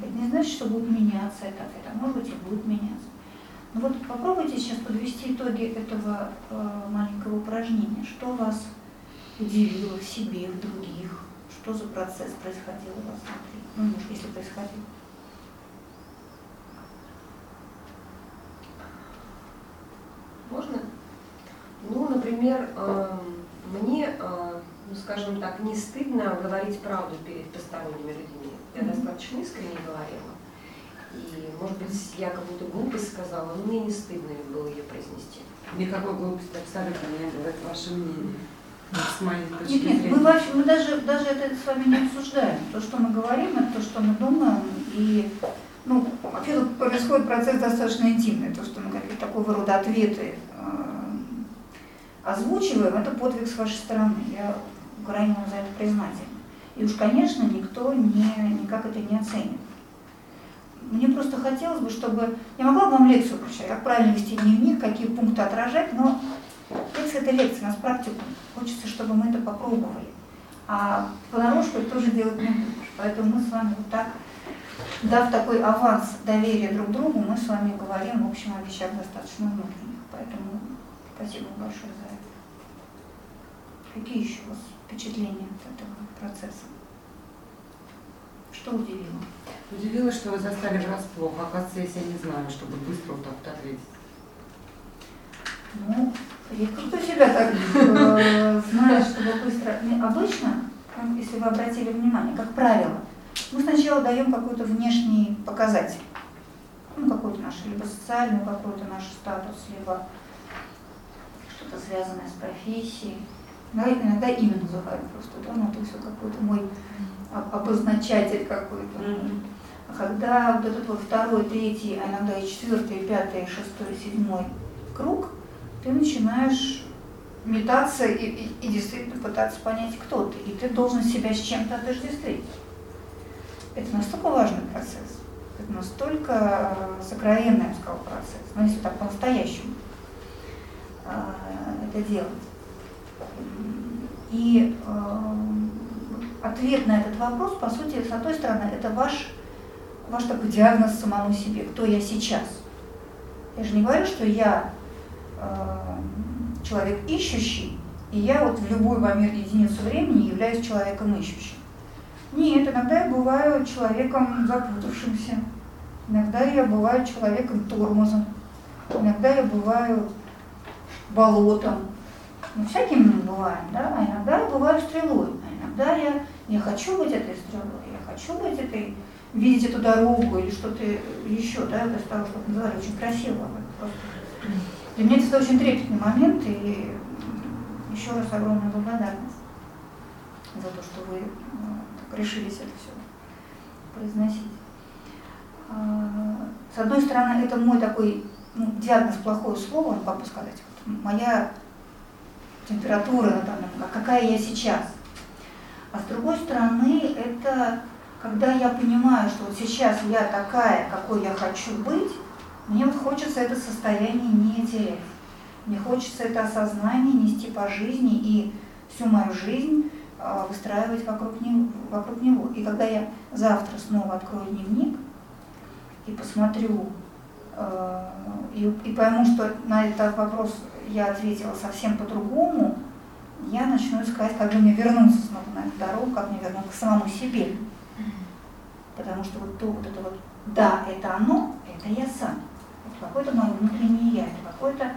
[SPEAKER 1] Это не значит, что будет меняться ответ, а может быть и будет меняться. Но вот попробуйте сейчас подвести итоги этого э, маленького упражнения. Что вас удивило в себе, в других? Что за процесс происходил у вас внутри? Ну, может, если происходил.
[SPEAKER 2] Можно? Ну, например, эм, мне, э, ну, скажем так, не стыдно говорить правду перед посторонними людьми. Я достаточно искренне говорила. И, может быть, я как будто глупость сказала, но мне не стыдно было ее произнести.
[SPEAKER 6] Никакой глупости абсолютно не было. Это ваше мнение. С моей точки
[SPEAKER 1] Нет, нет, мы вообще, мы даже, даже это с вами не обсуждаем. То, что мы говорим, это то, что мы думаем. И, ну, вообще тут происходит процесс достаточно интимный. То, что мы какие-то такого рода ответы э, озвучиваем, это подвиг с вашей стороны. Я крайне вам за это признательна. И уж, конечно, никто не, никак это не оценит. Мне просто хотелось бы, чтобы... Я могла бы вам лекцию прочитать, как правильно вести дневник, какие пункты отражать, но лекция – это лекция, у нас практикум. Хочется, чтобы мы это попробовали. А понарошку это тоже делать не будешь. Поэтому мы с вами вот так, дав такой аванс доверия друг другу, мы с вами говорим, в общем, о вещах достаточно внутренних. Поэтому спасибо большое за это. Какие еще у вас впечатления от этого процесса? Что удивило?
[SPEAKER 6] Удивило, что вы застали врасплох. Оказывается, если я не знаю, чтобы быстро вот так вот ответить.
[SPEAKER 1] Ну, редко кто себя так э, знает, чтобы быстро... Не, Обычно, ну, если вы обратили внимание, как правило, мы сначала даем какой-то внешний показатель. Ну, какой-то наш, либо социальный какой-то наш статус, либо что-то связанное с профессией. Иногда, иногда имя называют просто, да, ну, это все какой-то мой об- обозначатель какой-то. А когда вот этот вот второй, третий, а иногда и четвертый, и пятый, и шестой, и седьмой круг, ты начинаешь метаться и, и- и действительно пытаться понять, кто ты. И ты должен себя с чем-то отождествить. Это настолько важный процесс, это настолько сокровенный, я бы сказала, процесс, ну если так по-настоящему а, это делать. И э, ответ на этот вопрос, по сути, с одной стороны, это ваш, ваш такой диагноз самому себе, кто я сейчас. Я же не говорю, что я э, человек ищущий, и я вот в любую момент единицу времени являюсь человеком ищущим. Нет, иногда я бываю человеком запутавшимся, иногда я бываю человеком тормозом, иногда я бываю болотом. Ну, всяким мы бываем, да, а иногда я бываю стрелой, а иногда я не хочу быть этой стрелой, я хочу быть этой, видеть эту дорогу или что-то еще, да, это стало, что называли, очень красиво. Для меня это очень трепетный момент, и еще раз огромная благодарность за то, что вы э, так решились это все произносить. А, С одной стороны, это мой такой ну, диагноз плохое слово, ну, как бы сказать, вот моя температура, ну, там, ну, какая я сейчас. А с другой стороны, это когда я понимаю, что вот сейчас я такая, какой я хочу быть, мне вот хочется это состояние не терять. Мне хочется это осознание нести по жизни и всю мою жизнь а, выстраивать вокруг него, вокруг него. И когда я завтра снова открою дневник и посмотрю, э, и, и пойму, что на этот вопрос я ответила совсем по-другому, я начну искать, как же мне вернуться снова на эту дорогу, как мне вернуться к самому себе. Потому что вот то вот это вот «да, это оно», это я сам. Это какое-то мое внутреннее я, это какое-то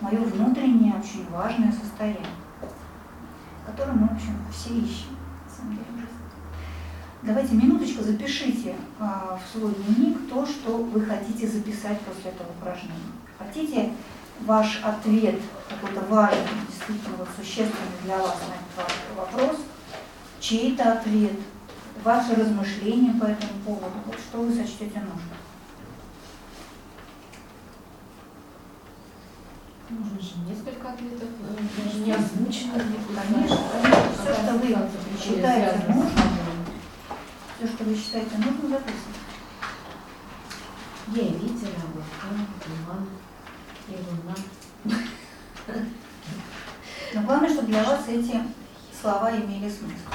[SPEAKER 1] мое внутреннее очень важное состояние, которое мы, в общем, все ищем, на самом деле. Давайте минуточку запишите а, в свой дневник то, что вы хотите записать после этого упражнения. Хотите ваш ответ, какой-то важный, действительно вот существенный для вас на этот вопрос, чей-то ответ, ваши размышления по этому поводу, вот что вы сочтете нужным.
[SPEAKER 3] Можно же несколько ответов, э, даже не озвучено.
[SPEAKER 1] Конечно, конечно. Все, что вы считаете нужным, все, что вы считаете нужным, записывайте.
[SPEAKER 3] Я и ветер, луна.
[SPEAKER 1] Но главное, чтобы для вас эти слова имели смысл.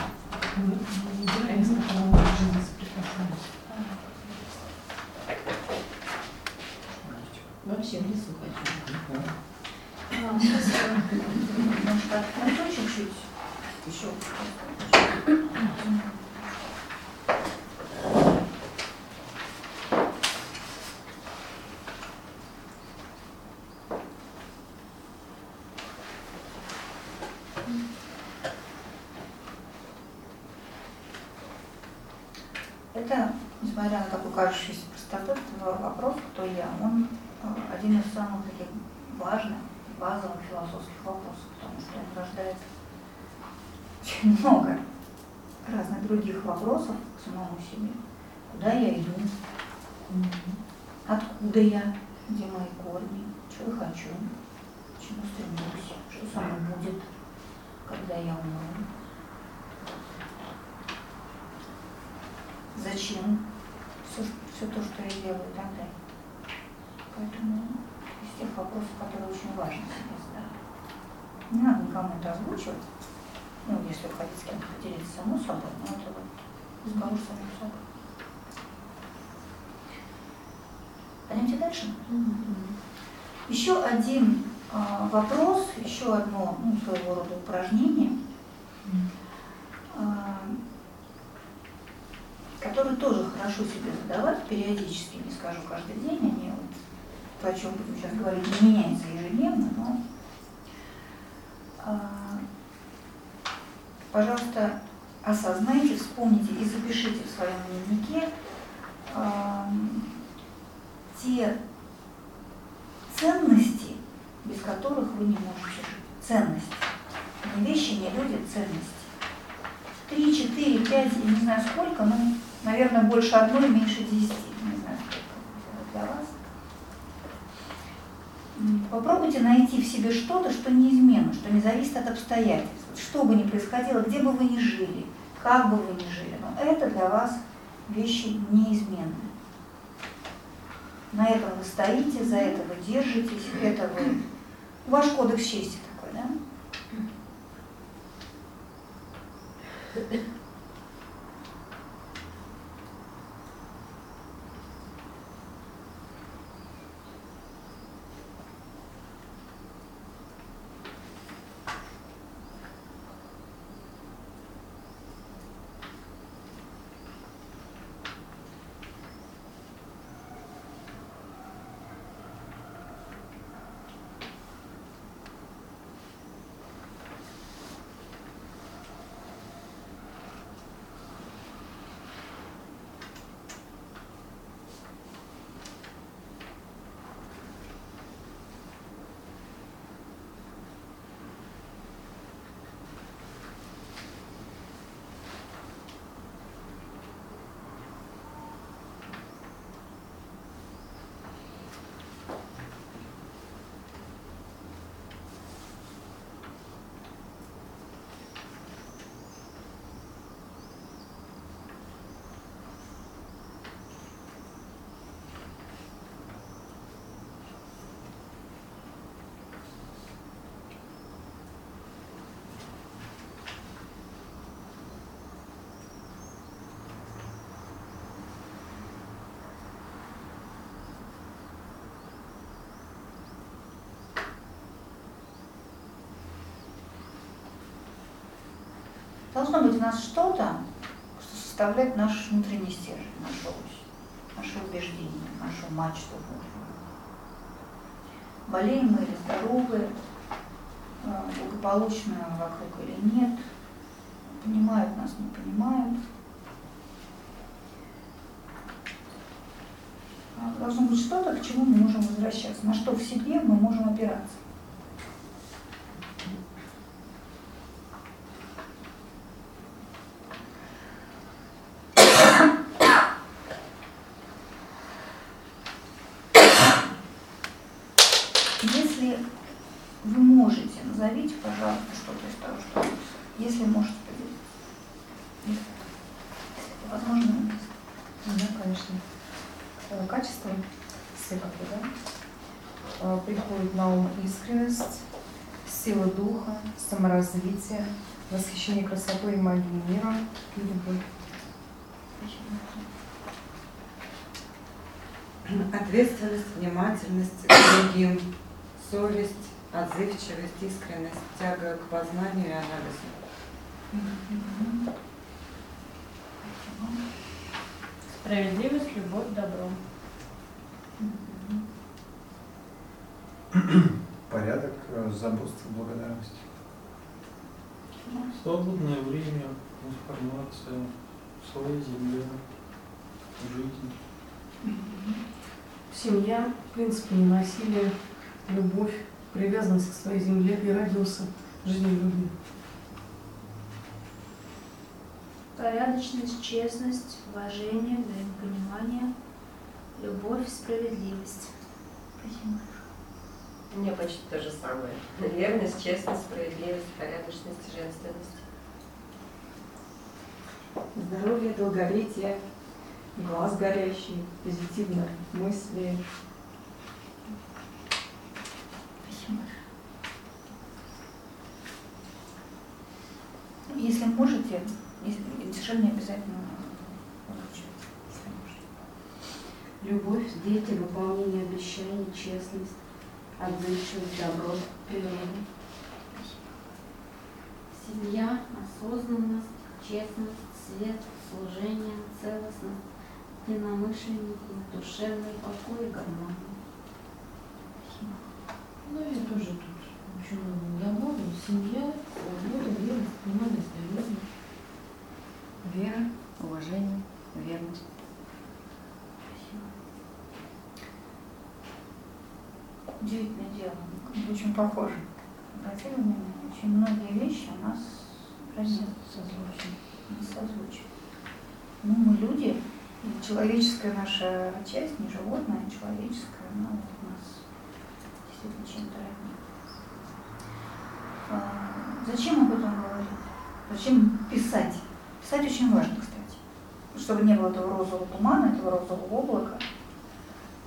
[SPEAKER 3] Вообще в лесу хочу.
[SPEAKER 1] Может, так, хорошо чуть-чуть? Еще. Это, несмотря на такую кажущуюся простоту этого вопроса, кто я, он э, один из самых таких важных, базовых философских вопросов, потому что он рождает очень много разных других вопросов к самому себе. Куда я иду? Откуда я? Где мои корни? Чего я хочу? К чему стремлюсь? Что со мной будет, когда я умру? Зачем все, все то, что я делаю и так далее. Поэтому из тех вопросов, которые очень важно себе задать. Не надо никому это озвучивать. Ну, если вы хотите с кем-то поделиться само собой, но это вот разговор самим собой. Пойдемте дальше. Еще один а, вопрос, еще одно ну, своего рода упражнение, а, которое тоже хорошо себе задавать периодически, не скажу каждый день, они вот, то, о чем будем сейчас говорить, не меняется ежедневно, но а, пожалуйста, осознайте, вспомните и запишите в своем дневнике а, те ценности, без которых вы не можете жить. Ценности. Не вещи, не люди, ценности. Три, четыре, пять, я не знаю сколько, но, наверное, больше одной, меньше десяти. Не знаю, сколько для вас. Попробуйте найти в себе что-то, что неизменно, что не зависит от обстоятельств. Что бы ни происходило, где бы вы ни жили, как бы вы ни жили, но это для вас вещи неизменные. На этом вы стоите, за это вы держитесь, это вы... Ваш кодекс чести такой, да? Должно быть в нас что-то, что составляет наш внутренний стержень, нашу ось, наши убеждения, нашу мачту. Болеем мы или здоровы, э, благополучно вокруг или нет, понимают нас, не понимают. А Должно быть что-то, к чему мы можем возвращаться, на что в себе мы можем опираться. Если вы можете, назовите, пожалуйста, что-то из того, что написано. Если можете поделиться. Если это возможно, написано.
[SPEAKER 8] Да, конечно. Э, Качество, все как бы, да? Э, Приходит на ум искренность, сила духа, саморазвитие, восхищение красотой и магией мира и любовь.
[SPEAKER 6] Ответственность, внимательность к другим, совесть, отзывчивость, искренность, тяга к познанию и анализу.
[SPEAKER 4] Справедливость, любовь, добро.
[SPEAKER 9] Порядок, заботство, благодарность.
[SPEAKER 5] Свободное время, информация, своя земля, жизнь.
[SPEAKER 7] Семья, принцип ненасилия, любовь, привязанность к своей земле и родился жизнелюбие.
[SPEAKER 10] Порядочность, честность, уважение, взаимопонимание, любовь, справедливость.
[SPEAKER 1] Спасибо.
[SPEAKER 2] У меня почти то же самое. Верность, честность, справедливость, порядочность, женственность.
[SPEAKER 7] Здоровье, долголетие, глаз горящий, позитивные мысли.
[SPEAKER 1] Спасибо. Если можете, совершенно не обязательно озвучивать, если можете.
[SPEAKER 10] Любовь, дети, выполнение обещаний, честность, отзывчивость, добро, природа. Семья, осознанность, честность, свет, служение, целостность, единомышленники, душевный покой и гармония.
[SPEAKER 3] Ну и тоже тут очень много добавлю. Семья, свобода, верность, понимание здоровья.
[SPEAKER 6] Вера, уважение, верность.
[SPEAKER 1] Удивительное дело, очень похожи. Обратили внимание, очень многие вещи у нас созвучны, не созвучны. Ну, мы люди, и человеческая наша часть, не животное, а человеческая, она вот у нас действительно чем-то роднит. А, Зачем об этом говорить? Зачем писать? Писать очень важно, кстати. Чтобы не было этого розового тумана, этого розового облака,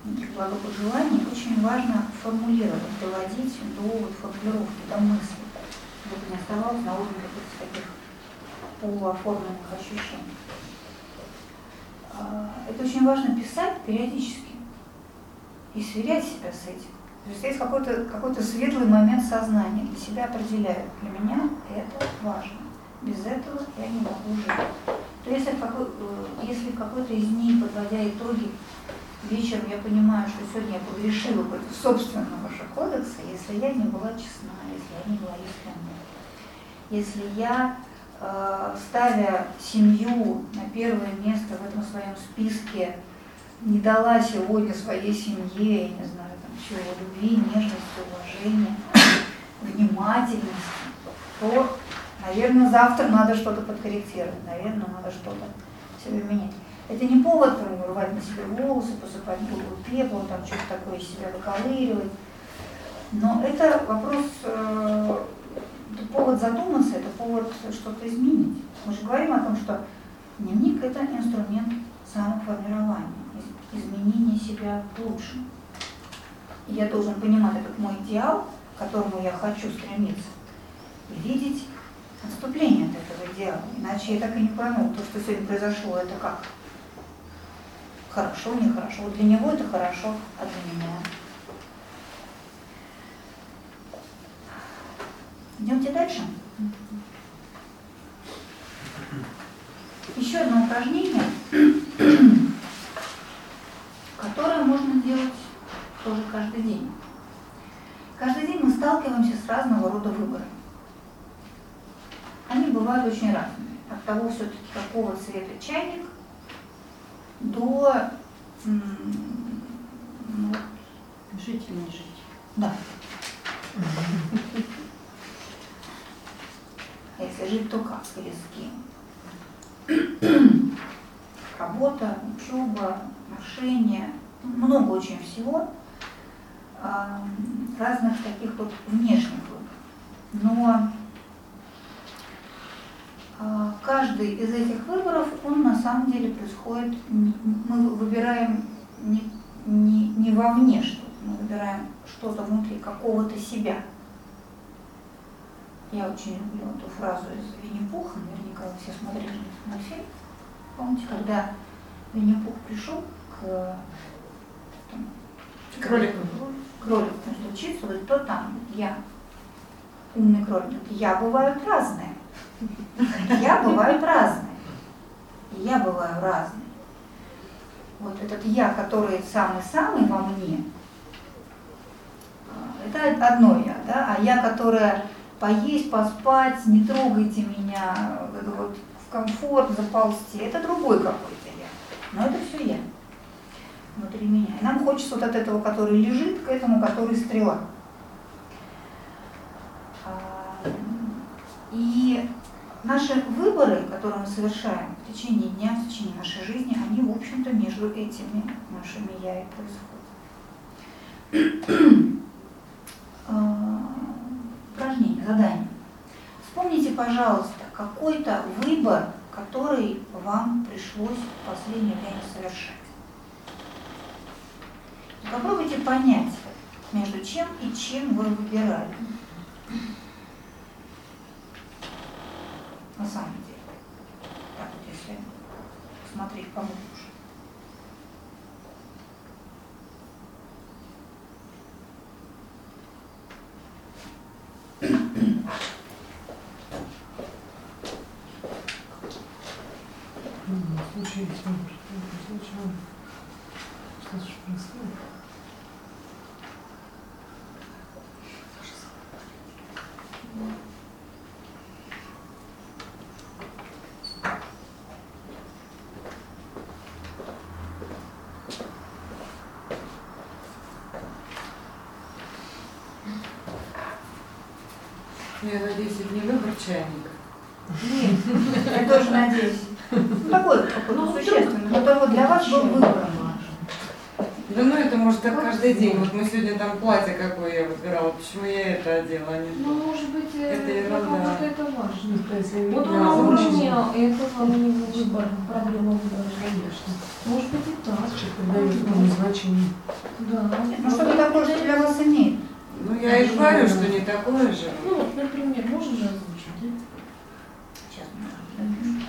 [SPEAKER 1] никаких благопожеланий, очень важно формулировать, доводить до вот формулировки, до мысли, чтобы не оставалось на уровне каких-то таких полуоформленных ощущений. А, Это очень важно писать периодически и сверять себя с этим. То есть есть какой-то какой светлый момент сознания, для себя определяю, для меня это важно. Без этого я не могу жить. То если, в э, какой-то из дней, подводя итоги, вечером я понимаю, что сегодня я погрешила против собственного же кодекса, если я не была честна, если я не была искренна, если я, э, ставя семью на первое место в этом своем списке, не дала сегодня своей семье, я не знаю, там, чего, любви, нежности, уважения, внимательности, то, наверное, завтра надо что-то подкорректировать, наверное, надо что-то себе менять. Это не повод там, рвать на себе волосы, посыпать голову пеплом, там что-то такое из себя выковыривать. Но это вопрос, э, это повод задуматься, это повод что-то изменить. Мы же говорим о том, что дневник – это инструмент самоформирования, из- изменения себя к лучшему. И я должен понимать этот мой идеал, к которому я хочу стремиться, и видеть отступление от этого идеала. Иначе я так и не пойму, то, что сегодня произошло, это как? Хорошо, нехорошо. Вот для него это хорошо, а для меня. Идемте дальше. еще одно упражнение, которое можно делать тоже каждый день. Каждый день мы сталкиваемся с разного рода выборами. Они бывают очень разными. От того все-таки, какого цвета чайник, до ну,
[SPEAKER 4] Жить или не жить?
[SPEAKER 1] да. А Если жить, то как или с кем? Работа, учеба, отношения, много очень всего, а, разных таких вот внешних. Но каждый из этих выборов, он на самом деле происходит, мы выбираем не, не, не вовне что-то, мы выбираем что-то внутри какого-то себя. Я очень люблю эту фразу из Винни-Пуха, наверняка вы все смотрели мультфильм. Помните, когда Винни-Пух пришел к
[SPEAKER 6] Кролику.
[SPEAKER 1] кролику значит, учиться, говорит, кто там? Я. Умный кролик. говорит, Я бываю разные. Я бываю разные. И я бываю разной. Вот этот я, который самый-самый во мне, а, это одно я, да, а я, которая поесть, поспать, не трогайте меня, вот в комфорт заползти, это другой какой-то я. Но это все я внутри меня. И нам хочется вот от этого, который лежит, к этому, который стрела. А, И наши выборы, которые мы совершаем в течение дня, в течение нашей жизни, они, в общем-то, между этими нашими я и происходят. А, Упражнение, задание. Вспомните, пожалуйста, какой-то выбор, который вам пришлось в последнее время совершать. Попробуйте понять, между чем и чем вы выбирали. На самом деле. Так вот, если смотреть поглубже.
[SPEAKER 7] Случились выборы. Случилось. Что же происходит?
[SPEAKER 6] Я надеюсь, это не выбор чайника.
[SPEAKER 1] Нет, я тоже надеюсь. Ну, такой, какой-то существенный, который вот для вас был выбором.
[SPEAKER 6] Да ну это может так каждый день. Вот мы сегодня там платье какое я выбирала, почему я это одела, а не
[SPEAKER 3] Ну,
[SPEAKER 6] то.
[SPEAKER 3] может быть, э,
[SPEAKER 6] Это
[SPEAKER 3] для
[SPEAKER 6] ерунда.
[SPEAKER 3] кого-то это важно.
[SPEAKER 7] Ну, если
[SPEAKER 3] Вот
[SPEAKER 7] видно,
[SPEAKER 3] на уровне
[SPEAKER 7] озвучено,
[SPEAKER 3] этого у него выбор, проблема выбора.
[SPEAKER 7] Конечно.
[SPEAKER 3] Может быть и так.
[SPEAKER 7] Человек придает этому значение.
[SPEAKER 3] Да.
[SPEAKER 1] Ну, что-то такое, что для вас имеет.
[SPEAKER 6] Ну я и говорю, что не такое же.
[SPEAKER 3] Ну, вот, например, можно же озвучить, да?
[SPEAKER 1] Сейчас мы запишем.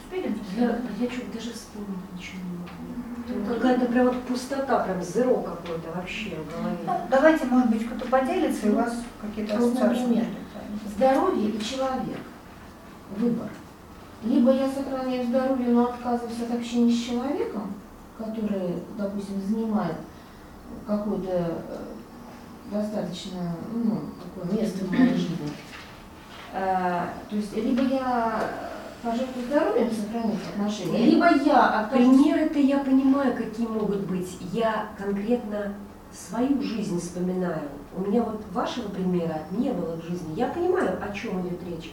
[SPEAKER 1] Успели?
[SPEAKER 11] Я, я что даже вспомнить ничего не могу. Ну, Какая-то прям вот пустота, прям зеро какое-то вообще в голове.
[SPEAKER 1] Ну, давайте, может быть, кто-то поделится, и у вас какие-то
[SPEAKER 3] Ну,
[SPEAKER 1] ассоциации.
[SPEAKER 3] например. Здоровье и человек. Выбор. Либо я сохраняю здоровье, но отказываюсь от общения с человеком, который, допустим, занимает какое-то э, достаточно ну, такое место в моей жизни. Э, То есть либо я пожертвую здоровьем сохранить отношения, либо я откажусь
[SPEAKER 11] Примеры-то я понимаю, какие могут быть. Я конкретно свою жизнь вспоминаю. У меня вот вашего примера не было в жизни. Я понимаю, о чем идет речь.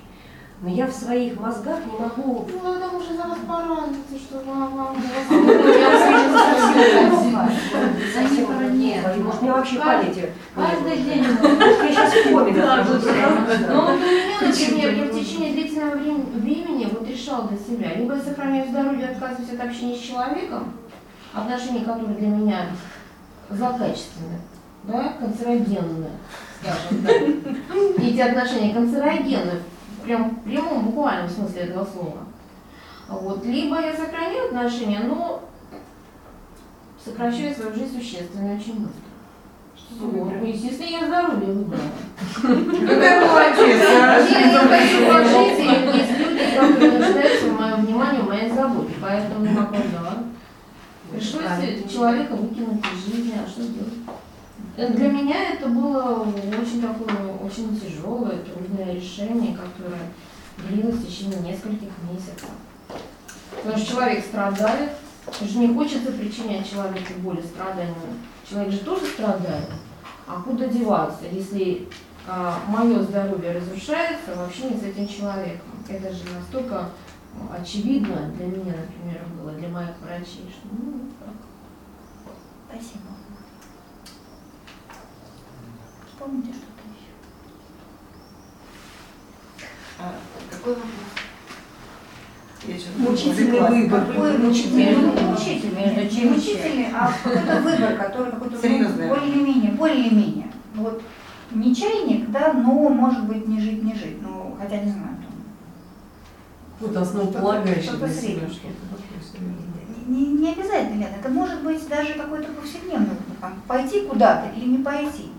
[SPEAKER 11] Но я в своих мозгах не могу...
[SPEAKER 3] Ну, это уже за вас порадуется, что вам,
[SPEAKER 11] нет. Может, мне вообще памяти...
[SPEAKER 4] Каждый день.
[SPEAKER 11] Я сейчас вспомню.
[SPEAKER 3] Ну, вот у меня, например, я в течение длительного времени, решала для себя, либо я сохраняю здоровье, отказываюсь от общения с человеком, отношения, которые для меня злокачественны, да, канцерогенны, скажем так. Эти отношения канцерогенны, прям в прямом буквальном смысле этого слова. Вот. Либо я сохраняю отношения, но сокращаю свою жизнь существенно очень быстро. Вот. Ну, Естественно, я здоровье выбрала.
[SPEAKER 6] Какая молодец, а?
[SPEAKER 3] Я не хочу пожить, и есть люди, нуждается в моем внимании, в моей заботе. Поэтому я да. Пришлось человека выкинуть из жизни, а что делать? Э, Для меня это было очень такое, очень тяжелое, трудное решение, которое длилось в течение нескольких месяцев. Потому что человек страдает, же не хочется причинять человеку боль и страдания. Человек же тоже страдает. А куда деваться, если мое здоровье разрушается вообще не с этим человеком? Это же настолько ну, очевидно для меня, например, было, для моих врачей, что ну, так.
[SPEAKER 1] Спасибо. Вспомните что-то еще.
[SPEAKER 6] А, какой вопрос?
[SPEAKER 11] Мучительный
[SPEAKER 6] увлеклась.
[SPEAKER 11] выбор.
[SPEAKER 1] Какой
[SPEAKER 11] Мучительный
[SPEAKER 1] мучительный,
[SPEAKER 11] выбор.
[SPEAKER 1] мучительный, между чем мучительный, а это выбор, который какой-то ну, более-менее, более-менее. Вот не чайник, да, но может быть не жить, не жить. Ну, хотя не знаю. там,
[SPEAKER 7] Вот основополагающее
[SPEAKER 1] Что-то
[SPEAKER 7] что-то серьезное.
[SPEAKER 1] Не, не обязательно, Лена, это может быть даже какой-то повседневный там, пойти куда-то или не пойти.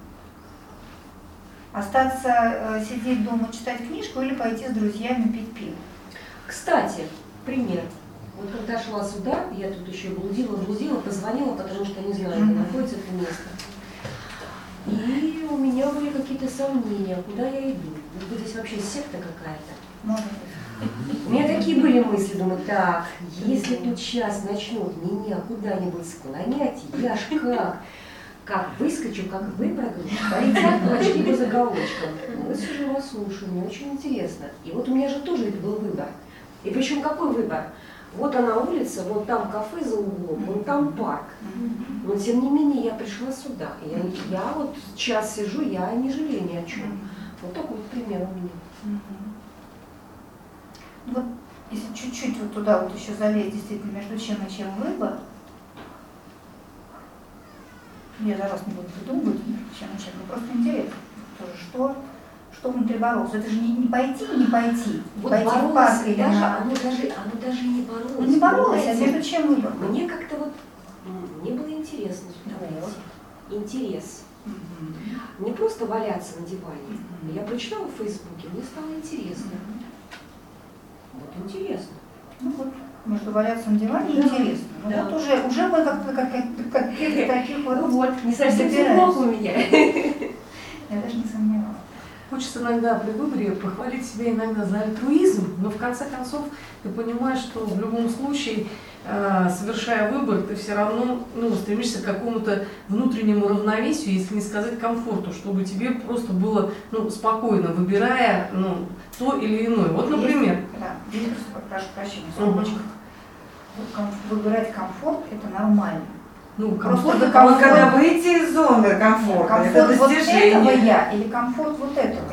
[SPEAKER 1] Остаться, э, сидеть дома, читать книжку или пойти с друзьями пить пиво.
[SPEAKER 11] Кстати, пример. Вот когда шла сюда, я тут еще блудила, блудила, позвонила, потому что не знаю, где находится это место. И у меня были какие-то сомнения, куда я иду. Быть, здесь вообще секта какая-то. У меня такие были мысли, думаю, так, если тут сейчас начнут меня куда-нибудь склонять, я ж как, как выскочу, как выпрыгну, полетят клочки по заголовочкам. Ну, Вот сижу вас слушаю, мне очень интересно. И вот у меня же тоже ведь был выбор. И причем какой выбор? Вот она улица, вот там кафе за углом, вон там парк. Но тем не менее я пришла сюда. Я, я вот час сижу, я не жалею ни о чем. Вот такой вот пример у меня.
[SPEAKER 1] Вот если чуть-чуть вот туда вот еще залезть, действительно, между чем и чем выбор, я за вас не буду придумывать, между чем и чем, но просто интересно, тоже, что, что внутри боролось. Это же не, не пойти, не пойти,
[SPEAKER 11] Вот
[SPEAKER 1] пойти в
[SPEAKER 11] боролось,
[SPEAKER 1] парк или
[SPEAKER 11] даже,
[SPEAKER 1] на-
[SPEAKER 11] оно, даже, оно даже не боролось.
[SPEAKER 1] Ну, не боролось, а
[SPEAKER 11] понимаете?
[SPEAKER 1] между чем выбор?
[SPEAKER 11] Мне как-то вот, мне было интересно сюда
[SPEAKER 1] Вот.
[SPEAKER 11] Интерес.
[SPEAKER 1] Мгм.
[SPEAKER 11] Не просто валяться на диване.
[SPEAKER 1] Мгм.
[SPEAKER 11] Я прочитала в Фейсбуке, мне стало интересно. Вот интересно.
[SPEAKER 1] Ну вот, между валяться на диване
[SPEAKER 11] Да,
[SPEAKER 1] интересно. Ну
[SPEAKER 11] да.
[SPEAKER 1] вот уже, уже мы как-то как, как, как таких вот,
[SPEAKER 11] Ну вот, не совсем плохо у меня.
[SPEAKER 1] я даже не сомневалась.
[SPEAKER 7] Хочется иногда при выборе похвалить себя иногда за альтруизм, но в конце концов ты понимаешь, что в любом случае, э, совершая выбор, ты все равно ну, стремишься к какому-то внутреннему равновесию, если не сказать комфорту, чтобы тебе просто было ну, спокойно, выбирая ну, то или иное. Вот, например,
[SPEAKER 1] Есть, да, здесь просто прошу прощения,
[SPEAKER 7] Мгм.
[SPEAKER 1] скобочка. Вот ком- Выбирать комфорт это нормально.
[SPEAKER 7] Ну,
[SPEAKER 1] Просто
[SPEAKER 7] комфорт
[SPEAKER 6] вот
[SPEAKER 1] комфорт.
[SPEAKER 6] когда выйти из зоны комфорта, это
[SPEAKER 1] Комфорт вот этого
[SPEAKER 6] достижение.
[SPEAKER 1] я или комфорт вот этого.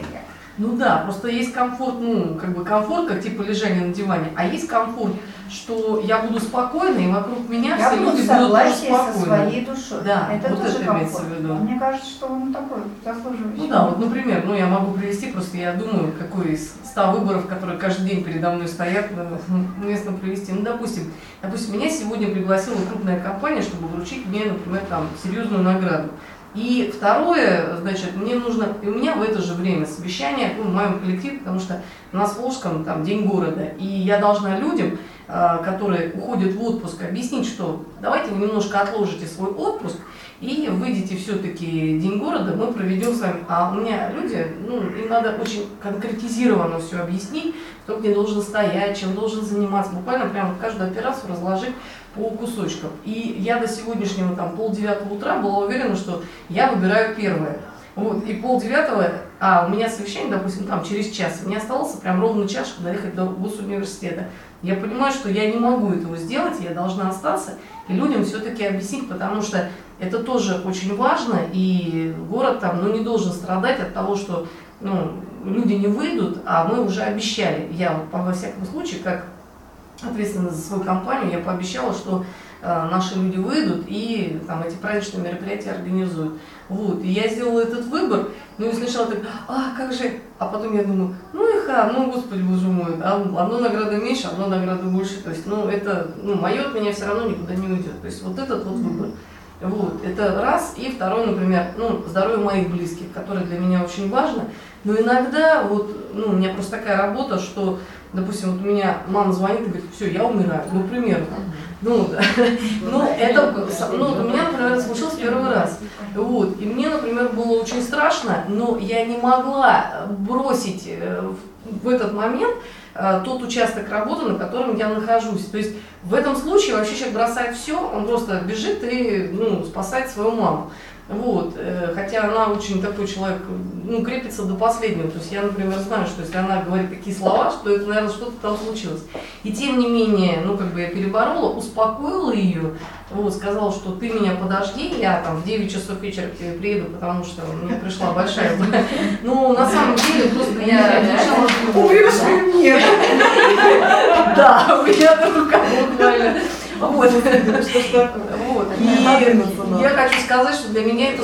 [SPEAKER 7] Ну да, просто есть комфорт, ну, как бы комфорт, как типа лежание на диване, а есть комфорт, что я буду спокойна, и вокруг меня
[SPEAKER 1] Я
[SPEAKER 7] все
[SPEAKER 1] буду
[SPEAKER 7] люди будут тоже
[SPEAKER 1] согласии со
[SPEAKER 7] спокойны.
[SPEAKER 1] своей душой.
[SPEAKER 7] Да,
[SPEAKER 1] это
[SPEAKER 7] вот
[SPEAKER 1] тоже
[SPEAKER 7] это
[SPEAKER 1] комфорт.
[SPEAKER 7] имеется в виду.
[SPEAKER 1] Мне кажется, что он такой заслуживающий.
[SPEAKER 7] Ну да, вот, например, ну я могу привести, просто я думаю, какой из ста выборов, которые каждый день передо мной стоят, э, уместно привести. Ну, допустим, допустим, меня сегодня пригласила крупная компания, чтобы вручить мне, например, там, серьезную награду. И второе, значит, мне нужно, и у меня в это же время совещание, ну, в моем коллективе, потому что у нас в Волжском там день города, и я должна людям, э, которые уходят в отпуск, объяснить, что давайте вы немножко отложите свой отпуск, и выйдете все-таки день города, мы проведем с вами. А у меня люди, ну, им надо очень конкретизированно все объяснить, кто где должен стоять, чем должен заниматься, буквально прямо каждую операцию разложить по кусочкам. И я до сегодняшнего там полдевятого утра была уверена, что я выбираю первое. Вот, и полдевятого, а у меня совещание, допустим, там через час, мне оставался прям ровно час, чтобы доехать до госуниверситета. Я понимаю, что я не могу этого сделать, я должна остаться и людям все-таки объяснить, потому что это тоже очень важно, и город там ну, не должен страдать от того, что ну, люди не выйдут, а мы уже обещали. Я вот, во всяком случае, как ответственна за свою компанию, я пообещала, что э, наши люди выйдут и там эти праздничные мероприятия организуют. Вот. И я сделала этот выбор, ну и сначала так, а как же, а потом я думаю, ну и ха, ну господи боже мой, а одно награда меньше, одно награда больше, то есть, ну это, ну мое от меня все равно никуда не уйдет, то есть вот этот вот выбор. Вот, это раз. И второй, например, ну, здоровье моих близких, которое для меня очень важно. Но иногда, вот, ну, у меня просто такая работа, что Допустим, вот у меня мама звонит и говорит, все, я умираю, ну, примерно. Ну, да. ну, это, ну, у меня, например, случилось первый раз. Вот, и мне, например, было очень страшно, но я не могла бросить э, в этот момент э, тот участок работы, на котором я нахожусь. То есть в этом случае вообще человек бросает все, он просто бежит и ну, спасает свою маму. Вот, э, хотя она очень такой человек, ну, крепится до последнего. То есть я, например, знаю, что если она говорит такие слова, что это, наверное, что-то там случилось. И тем не менее, ну, как бы я переборола, успокоила ее, вот, сказала, что ты меня подожди, я там в 9 часов вечера к тебе приеду, потому что мне пришла большая... Ну, на самом деле, просто я решила...
[SPEAKER 6] Умрешь мне!
[SPEAKER 7] Да, у меня на руках буквально. Вот. Вот. И я хочу сказать, что для меня это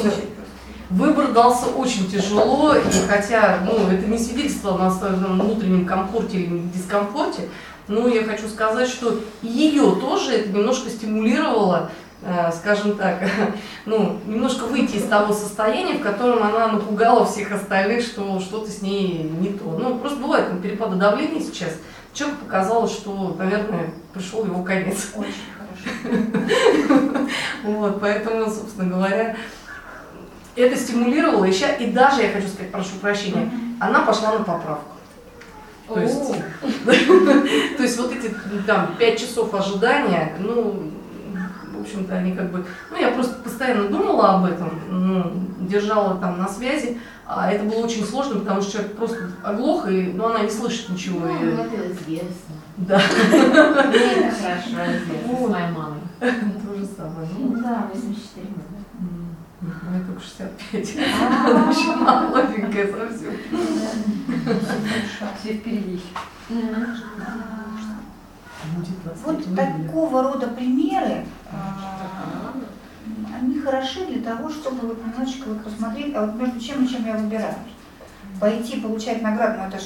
[SPEAKER 7] выбор дался очень тяжело, и хотя ну, это не свидетельство о своем внутреннем комфорте или дискомфорте, но я хочу сказать, что ее тоже это немножко стимулировало, э, скажем так, ну, немножко выйти из того состояния, в котором она напугала всех остальных, что что-то с ней не то. Ну, просто бывает перепады давления сейчас. Человеку показалось, что, наверное, пришел его конец.
[SPEAKER 1] Очень хорошо.
[SPEAKER 7] Вот, поэтому, собственно говоря, это стимулировало еще, и даже, я хочу сказать, прошу прощения, она пошла на поправку. То есть, то есть вот эти там пять часов ожидания, ну, в общем-то, они как бы, ну, я просто постоянно думала об этом, ну, держала там на связи, а это было очень сложно, потому что человек просто оглох, и, ну, она не слышит ничего.
[SPEAKER 3] Ну,
[SPEAKER 7] и...
[SPEAKER 3] это известно.
[SPEAKER 7] Да.
[SPEAKER 3] Мне это хорошо известно с моей мамой.
[SPEAKER 7] То же самое. Ну,
[SPEAKER 3] Да, 84 года.
[SPEAKER 7] м, мне только 65. Она еще молоденькая совсем.
[SPEAKER 4] Все впереди.
[SPEAKER 1] Вот
[SPEAKER 7] 23 выглядит.
[SPEAKER 1] такого рода примеры, а, они хороши для того, чтобы вот немножечко вот посмотреть, а вот между чем и чем я выбираю. Пойти получать награду, ну это ж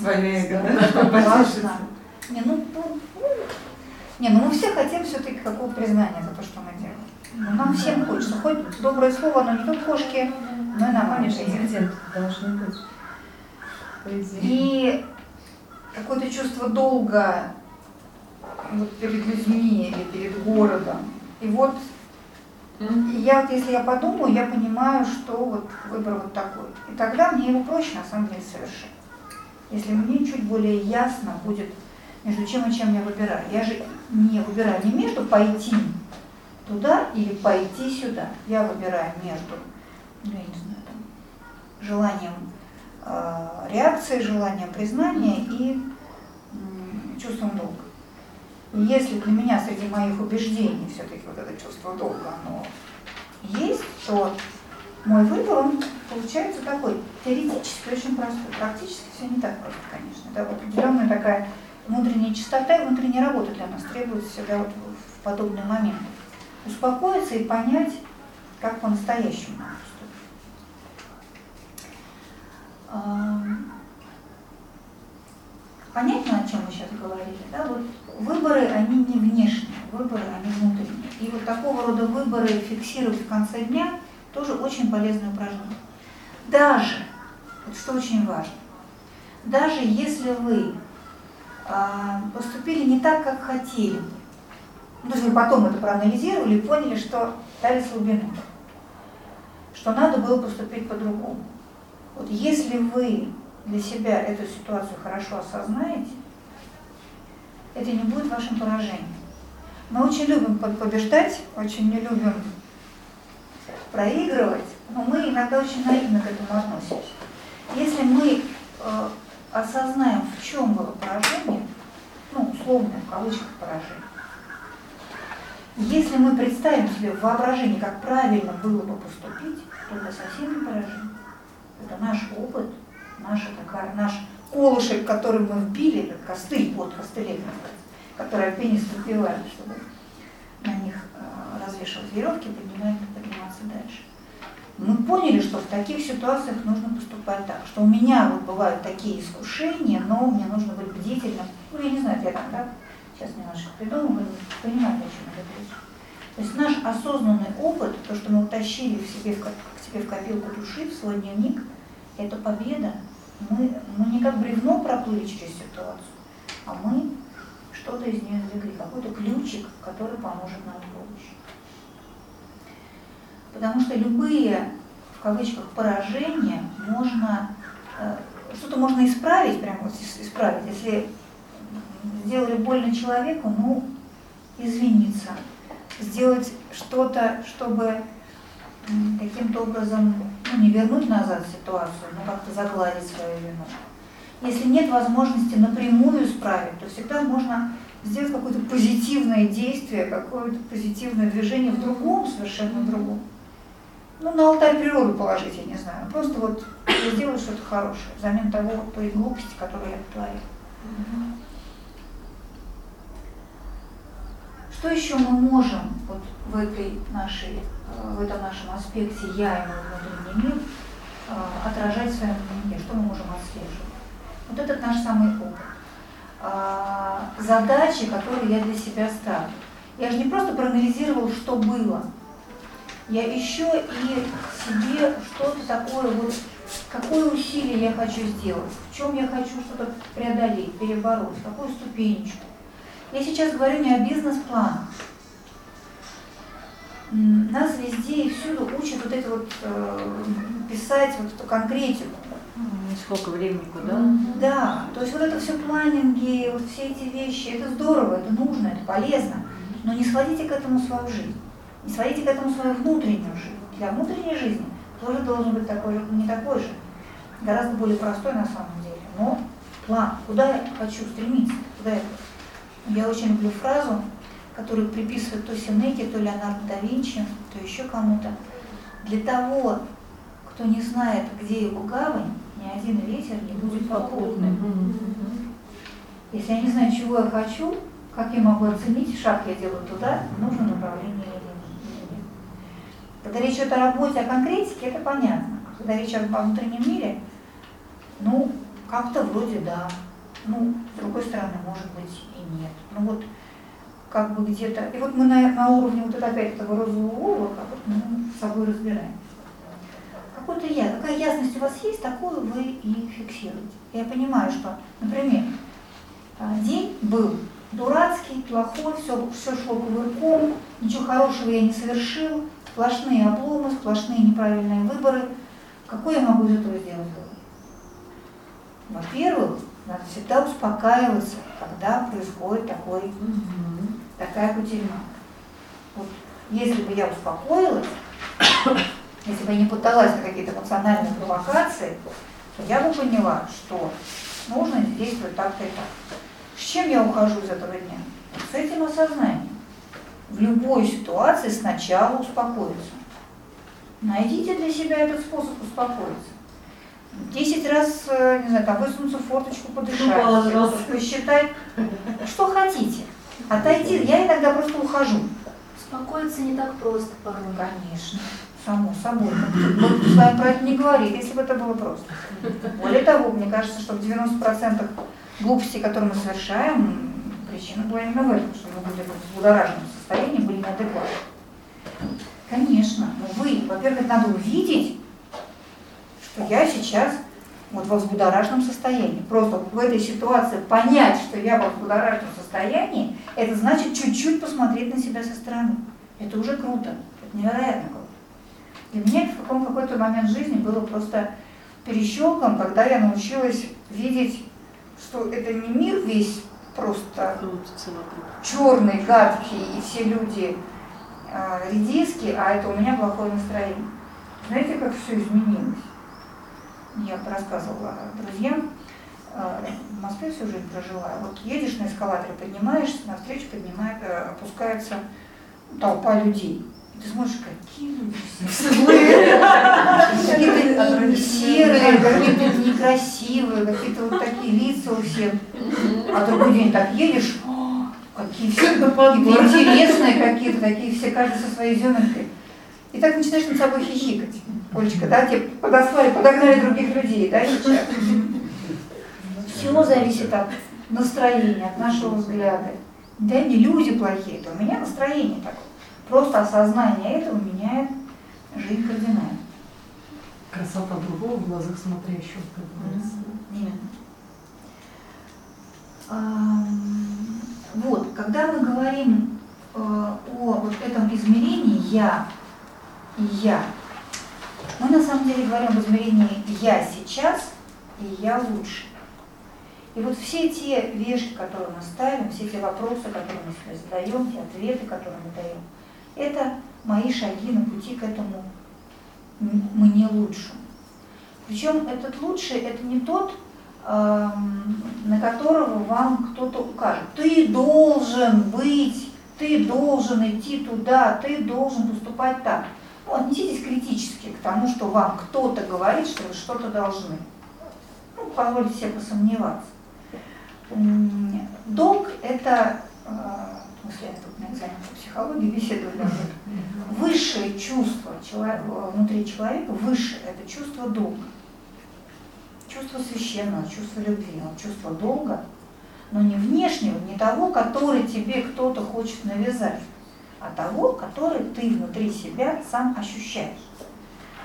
[SPEAKER 6] Своя эго, да?
[SPEAKER 1] Не, ну, ну, не, ну мы все хотим все-таки какого-то признания за то, что мы делаем. Ну, нам всем хочется. Хоть доброе слово, но не только кошки, но и жизни.
[SPEAKER 8] Дивиденды должны быть. По идее.
[SPEAKER 1] И какое-то чувство долга вот перед людьми или перед городом. И вот и я вот, если я подумаю, я понимаю, что вот выбор вот такой. И тогда мне его проще на самом деле совершить. Если мне чуть более ясно будет, между чем и чем я выбираю. Я же не выбираю не между пойти туда или пойти сюда. Я выбираю между, ну я не знаю, там, желанием э, реакции, желанием признания и чувством долга. И если для меня среди моих убеждений все-таки вот это чувство долга, оно есть, то мой выбор, он получается такой, теоретически очень простой, практически все не так просто, конечно. Да, вот определенная такая внутренняя чистота и внутренняя работа для нас требуется всегда вот в подобный момент. Успокоиться и понять, как по-настоящему надо поступить. Ам, Понятно, о чем мы сейчас говорили, да? Вот выборы, они не внешние, выборы, они внутренние. И вот такого рода выборы фиксировать в конце дня тоже очень полезное упражнение. Даже, вот что очень важно, даже если вы а, поступили не так, как хотели, ну, то есть вы потом это проанализировали и поняли, что дали слабину, что надо было поступить по-другому. Вот если вы для себя эту ситуацию хорошо осознаете, это не будет вашим поражением. Мы очень любим по- побеждать, очень не любим проигрывать, но мы иногда очень наивно к этому относимся. Если мы э, осознаем, в чем было поражение, ну, условно, в кавычках поражение, если мы представим себе в воображении, как правильно было бы поступить, то это совсем не поражение. Это наш опыт, наша такая, наш колышек, который мы вбили, как костыль, вот костылей который альпинисты вбивают, чтобы на них э, развешивать веревки, поднимать, подниматься дальше. Мы поняли, что в таких ситуациях нужно поступать так, что у меня вот бывают такие искушения, но мне нужно быть бдительным. Ну, я не знаю, я там, да, сейчас немножко придумываю, понимаю, о чем идет речь. То есть наш осознанный опыт, то, что мы утащили в себе, в, к себе в копилку души, в свой дневник, это победа мы, мы не как бревно проплыли через ситуацию, а мы что-то из нее извлекли, какой-то ключик, который поможет нам в будущем. Потому что любые, в кавычках, поражения можно, э, что-то можно исправить, прям вот исправить, если сделали больно человеку, ну, извиниться, сделать что-то, чтобы каким-то образом не вернуть назад ситуацию, но как-то загладить свою вину. Если нет возможности напрямую исправить, то всегда можно сделать какое-то позитивное действие, какое-то позитивное движение в другом, совершенно другом. Ну, на алтарь природы положить, я не знаю. Просто вот сделать что-то хорошее, взамен того, той глупости, которую я творил. Что еще мы можем вот в этой нашей, в этом нашем аспекте я и мой внутренний мир э, отражать в своем дневнике? Что мы можем отслеживать? Вот этот наш самый опыт. А, задачи, которые я для себя ставлю. Я же не просто проанализировал, что было. Я еще и себе что-то такое, вот какое усилие я хочу сделать, в чем я хочу что-то преодолеть, перебороть, какую ступенечку. Я сейчас говорю не о бизнес-планах. Нас везде и всюду учат вот это вот э, писать вот эту конкретику.
[SPEAKER 4] Сколько времени, куда?
[SPEAKER 1] Да, то есть вот это все планинги, вот все эти вещи, это здорово, это нужно, это полезно. Но не сводите к этому свою жизнь. Не сводите к этому свою внутреннюю жизнь. Для внутренней жизни тоже должен быть такой же, не такой же, гораздо более простой на самом деле. Но план, куда я хочу стремиться, куда я я очень люблю фразу, которую приписывают то Сенеке, то Леонардо да Винчи, то еще кому-то. Для того, кто не знает, где его гавань, ни один ветер не будет попутным. Если я не знаю, чего я хочу, как я могу оценить, шаг я делаю туда, в нужном направлении или нет. Когда речь идет о работе, о конкретике, это понятно. Когда речь идет о внутреннем мире, ну, как-то вроде да. Ну, с другой стороны, может быть, нет. Ну вот как бы где-то... И вот мы на, на уровне вот опять этого розового облака вот мы с собой разбираем. Какой-то я, какая ясность у вас есть, такую вы и фиксируете. Я понимаю, что, например, а, день был дурацкий, плохой, все, все шло кувырком, ничего хорошего я не совершил, сплошные обломы, сплошные неправильные выборы. Какой я могу из этого сделать Во-первых, надо всегда успокаиваться, когда происходит такой. Такая кутерьма. Вот, если бы я успокоилась, если бы я не пыталась на какие-то эмоциональные провокации, то я бы поняла, что нужно действовать так-то и так. С чем я ухожу из этого дня? С этим осознанием. В любой ситуации сначала успокоиться. Найдите для себя этот способ успокоиться. Десять раз, э, не знаю, там высунуться в форточку, подышать, посчитать, что хотите. Отойти, я иногда просто ухожу.
[SPEAKER 10] Успокоиться не так просто порой.
[SPEAKER 1] Конечно, само собой. Мы с вами про это не говорили, если бы это было просто. Более того, мне кажется, что в 90% глупостей, которые мы совершаем, причина была именно в этом, что мы были в взбудораженном состоянии, были неадекватны. Конечно, но вы, во-первых, надо увидеть, что я сейчас вот во взбудораженном состоянии. Просто в этой ситуации понять, что я во взбудораженном состоянии, это значит чуть-чуть посмотреть на себя со стороны. Это уже круто, это невероятно круто. Меня это в каком какой-то момент жизни было просто перещелком, когда я научилась видеть, что это не мир весь просто черный, гадкий, и все люди э, редиски, а это у меня плохое настроение. Знаете, как все изменилось? Я рассказывала друзьям, э, в Москве всю жизнь прожила. Вот едешь на эскалаторе, поднимаешься, навстречу поднимает, э, опускается толпа людей. И ты смотришь, какие люди злые, какие-то серые, какие-то некрасивые, какие-то вот такие лица у всех. А другой день так едешь, какие все интересные какие-то, такие все, каждый со своей зеленкой. И так начинаешь над собой хихикать. Олечка, да, тебе подослали, подогнали других людей, да, сейчас? Все зависит от настроения, от нашего взгляда. Да, не люди плохие, это у меня настроение такое. Просто осознание этого меняет жизнь кардинально.
[SPEAKER 7] Красота другого в глазах смотрящего, как говорится.
[SPEAKER 1] Именно. Вот, когда мы говорим э, о вот этом измерении «я» и «я», мы на самом деле говорим об измерении «я сейчас» и «я лучше». И вот все те вещи, которые мы ставим, все те вопросы, которые мы себе задаем, те ответы, которые мы даем, это мои шаги на пути к этому мне лучшему. Причем этот лучший это не тот, на которого вам кто-то укажет. Ты должен быть, ты должен идти туда, ты должен поступать так. Отнеситесь критически к тому, что вам кто-то говорит, что вы что-то должны. Ну, позвольте себе посомневаться. Долг – это, э, в смысле, я тут на экзамене по психологии об этом, высшее чувство человека, внутри человека, высшее – это чувство долга. Чувство священного, чувство любви, чувство долга, но не внешнего, не того, который тебе кто-то хочет навязать, того, который ты внутри себя сам ощущаешь.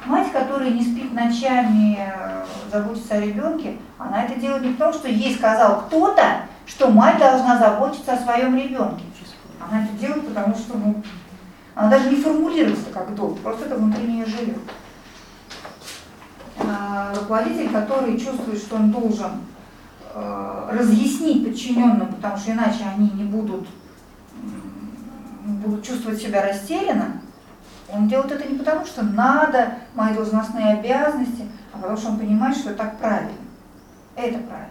[SPEAKER 1] Мать, которая не спит ночами, э, заботится о ребенке, она это делает не потому, что ей сказал кто-то, что мать должна заботиться о своем ребенке. Она это делает, потому что ну, она даже не формулируется как долг, просто это внутри нее живет. А, Руководитель, который чувствует, что он должен э, разъяснить подчиненным, потому что иначе они не будут, будут чувствовать себя растерянно, он делает это не потому, что надо мои должностные обязанности, а потому что он понимает, что так правильно. Это правильно.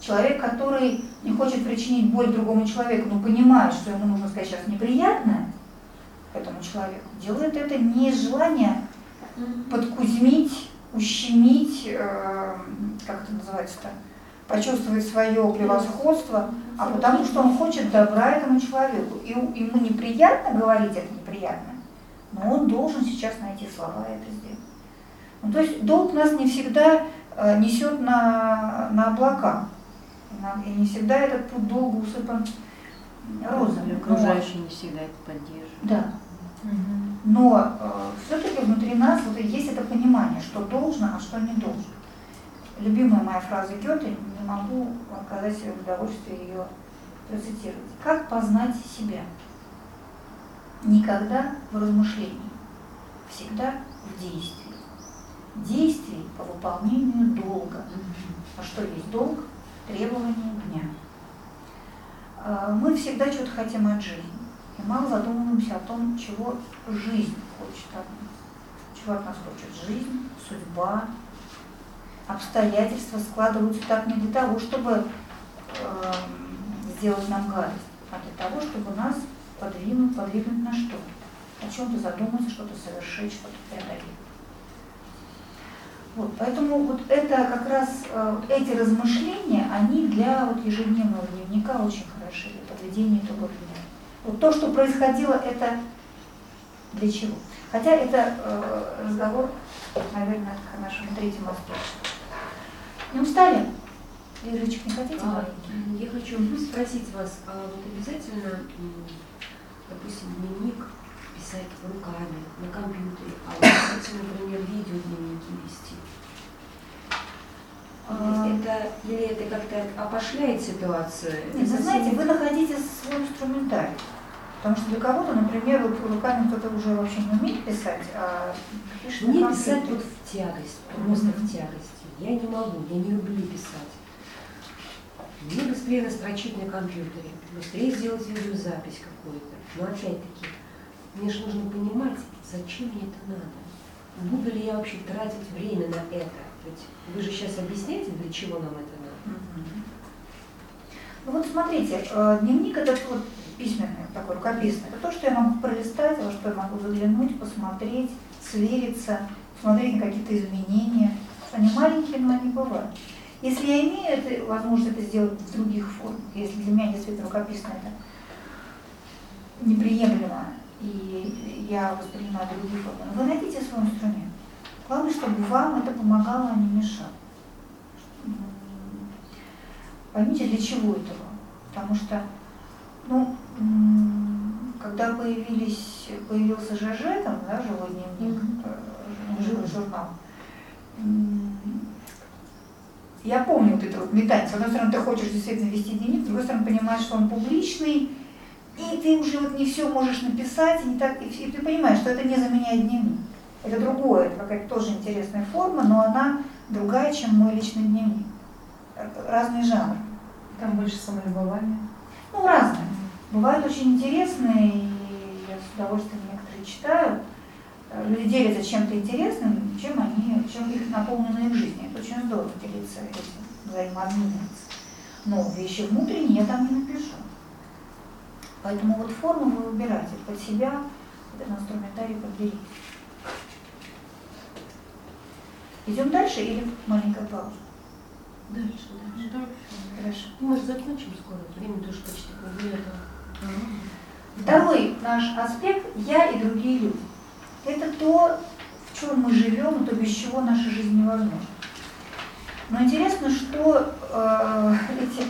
[SPEAKER 1] Человек, который не хочет причинить боль другому человеку, но понимает, что ему нужно сказать сейчас неприятное этому человеку, делает это не из желания подкузмить, ущемить, э, как это называется-то, почувствовать свое превосходство, а потому что он хочет добра этому человеку. И ему неприятно говорить это неприятно, но он должен сейчас найти слова и это сделать. Ну, то есть долг нас не всегда э, несет на, на облака. И не всегда этот путь долго усыпан розами.
[SPEAKER 4] Окружающие не всегда это поддерживают.
[SPEAKER 1] Да. Но все-таки внутри нас вот и есть это понимание, что должно, а что не должно. Любимая моя фраза Гёте, не могу отказать себе в удовольствии ее процитировать. Как познать себя? Никогда в размышлении, всегда в действии. Действий по выполнению долга. А что есть долг? Требование дня. А, Мы всегда чего-то хотим от жизни. И мало задумываемся о том, чего жизнь хочет от нас. Чего от нас хочет жизнь, судьба, обстоятельства складываются так не для того, чтобы эм, сделать нам гадость, а для того, чтобы нас подвинуть, подвигнуть на что? О чем-то задуматься, что-то совершить, что-то преодолеть. Вот, поэтому вот это как раз, э, эти размышления, они для вот ежедневного дневника очень хороши, для подведения итогов дня. Вот то, что происходило, это для чего? Хотя это э, разговор, наверное, к нашему третьему аспекту. Не устали? Лирочек, не хотите
[SPEAKER 11] А,
[SPEAKER 1] маленький?
[SPEAKER 11] Я хочу спросить вас, а вот обязательно, допустим, дневник писать руками на компьютере, а вот хотите, например, видеодневники вести?
[SPEAKER 1] А,
[SPEAKER 11] это, или это как-то опошляет ситуацию?
[SPEAKER 1] Нет, вы знаете, вы находите свой инструментарий. Потому что для кого-то, например, руками кто-то уже вообще не умеет писать, а пишет
[SPEAKER 11] Мне писать вот в тягость, просто в тягости. Я не могу, я не люблю писать. Мне быстрее настрочить на компьютере, быстрее сделать видеозапись какую-то. Но опять-таки, мне же нужно понимать, зачем мне это надо. Буду ли я вообще тратить время на это? Ведь вы же сейчас объясняете, для чего нам это надо.
[SPEAKER 1] Ну вот смотрите, э, дневник этот вот письменный, такой рукописный, это то, что я могу пролистать, во что я могу заглянуть, посмотреть, свериться, посмотреть на какие-то изменения. Они маленькие, но они бывают. Если я имею это, возможность это сделать в других формах, если для меня действительно рукописно это неприемлемо, и я воспринимаю другие формы, вы найдите свой инструмент. Главное, чтобы вам это помогало, а не мешало. Поймите, для чего это вам. Потому что, ну, когда появились, появился ЖЖ, там, да, живой дневник, живой журнал, я помню вот это вот метание. С одной стороны, ты хочешь действительно вести дневник, с другой стороны, понимаешь, что он публичный, и ты уже вот не все можешь написать, и, не так, и, и ты понимаешь, что это не заменяет дневник. Это другое, это какая-то тоже интересная форма, но она другая, чем мой личный дневник. Разный жанр.
[SPEAKER 8] Там больше самолюбования.
[SPEAKER 1] Ну, разные. Бывают очень интересные, и я с удовольствием некоторые читаю. Э, Люди делятся чем-то интересным, чем они, чем их наполнена их жизнь. Это очень здорово делиться этим, взаимообмениваться. Но вещи внутренние я там не напишу. Поэтому вот форму вы выбираете под себя, этот инструментарий подберите. Идем дальше или маленькая пауза?
[SPEAKER 3] Дальше, дальше.
[SPEAKER 1] Хорошо.
[SPEAKER 3] Ну, Мы же закончим скоро, время тоже почти полвека.
[SPEAKER 1] Второй наш аспект – я и другие люди. Это то, в чем мы живем, то, без чего наша жизнь невозможна. Но интересно, что э, эти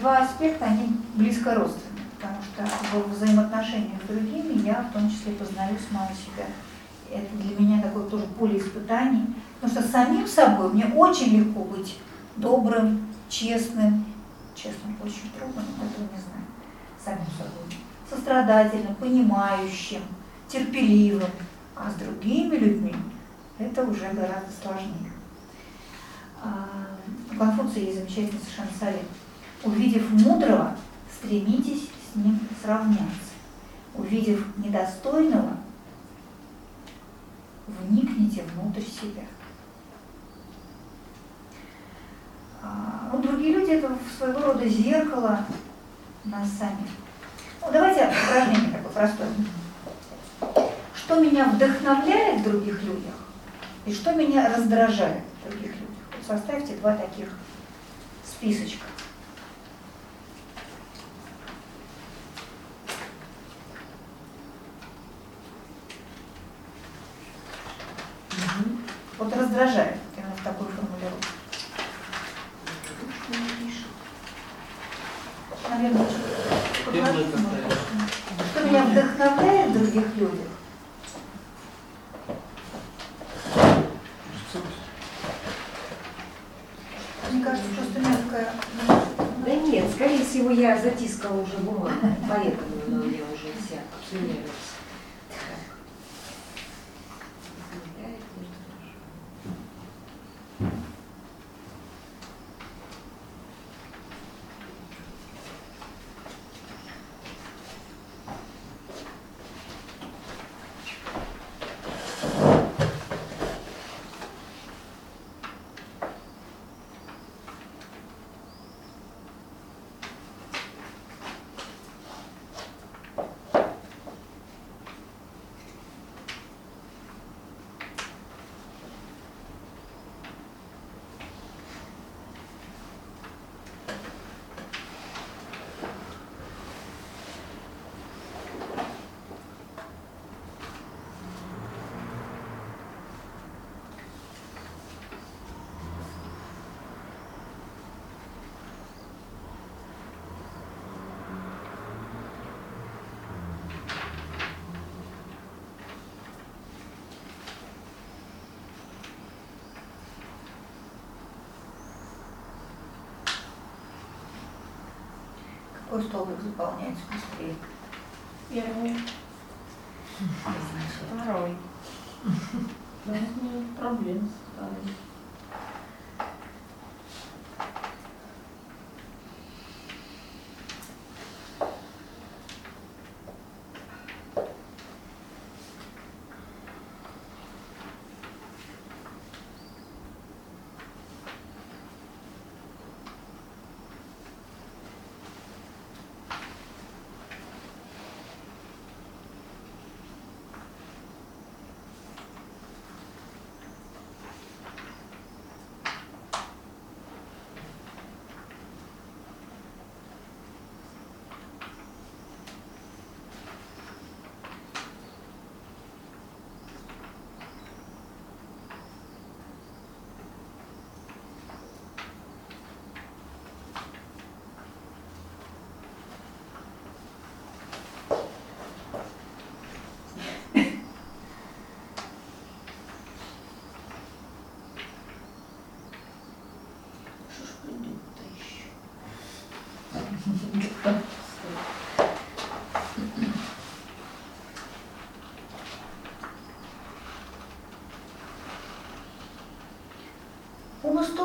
[SPEAKER 1] два аспекта, они близко родственны, потому что в взаимоотношениях с другими я в том числе познаю самого себя. Это для меня такое тоже поле испытаний, потому что самим собой мне очень легко быть добрым, честным, честным очень трудно, но этого не знаю, самим собой, сострадательным, понимающим, терпеливым, а с другими людьми это уже гораздо сложнее. А, У Конфуция есть замечательный совершенно совет. Увидев мудрого, стремитесь с ним сравняться. Увидев недостойного, вникните внутрь себя. А, Ну, другие люди это своего рода зеркало нас самих. Ну, давайте упражнение такое простое. Что меня вдохновляет в других людях и что меня раздражает в других людях. Вот составьте два таких списочка. Вот раздражает именно в такой формулировке. Наверное, что меня вдохновляет в других людях, мне кажется, просто мягкая.
[SPEAKER 11] Да нет, скорее всего, я затискала уже бумагу, поэтому она у меня уже вся.
[SPEAKER 1] Какой столбик заполняется быстрее?
[SPEAKER 3] Первый.
[SPEAKER 8] Второй.
[SPEAKER 3] Да, проблем с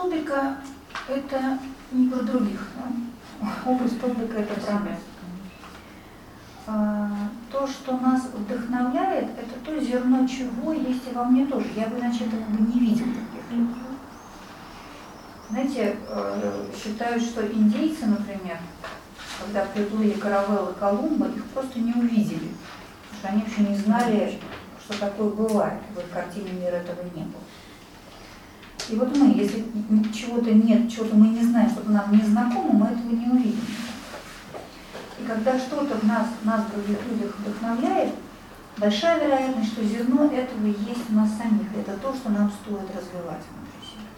[SPEAKER 1] столбика – это не про других. Оба столбика – это про нас. А, То, что нас вдохновляет, это то зерно чего есть и во мне тоже. Я бы иначе этого бы не видел таких людей. Знаете, э, считают, что индейцы, например, когда приплыли каравеллы Колумба, их просто не увидели. Потому что они вообще не знали, что такое бывает. В их картине мира этого не было. И вот мы, если чего-то нет, чего-то мы не знаем, что-то нам не знакомо, мы этого не увидим. И когда что-то в нас, нас в других людях вдохновляет, большая вероятность, что зерно этого есть в нас самих. Это то, что нам стоит развивать внутри себя.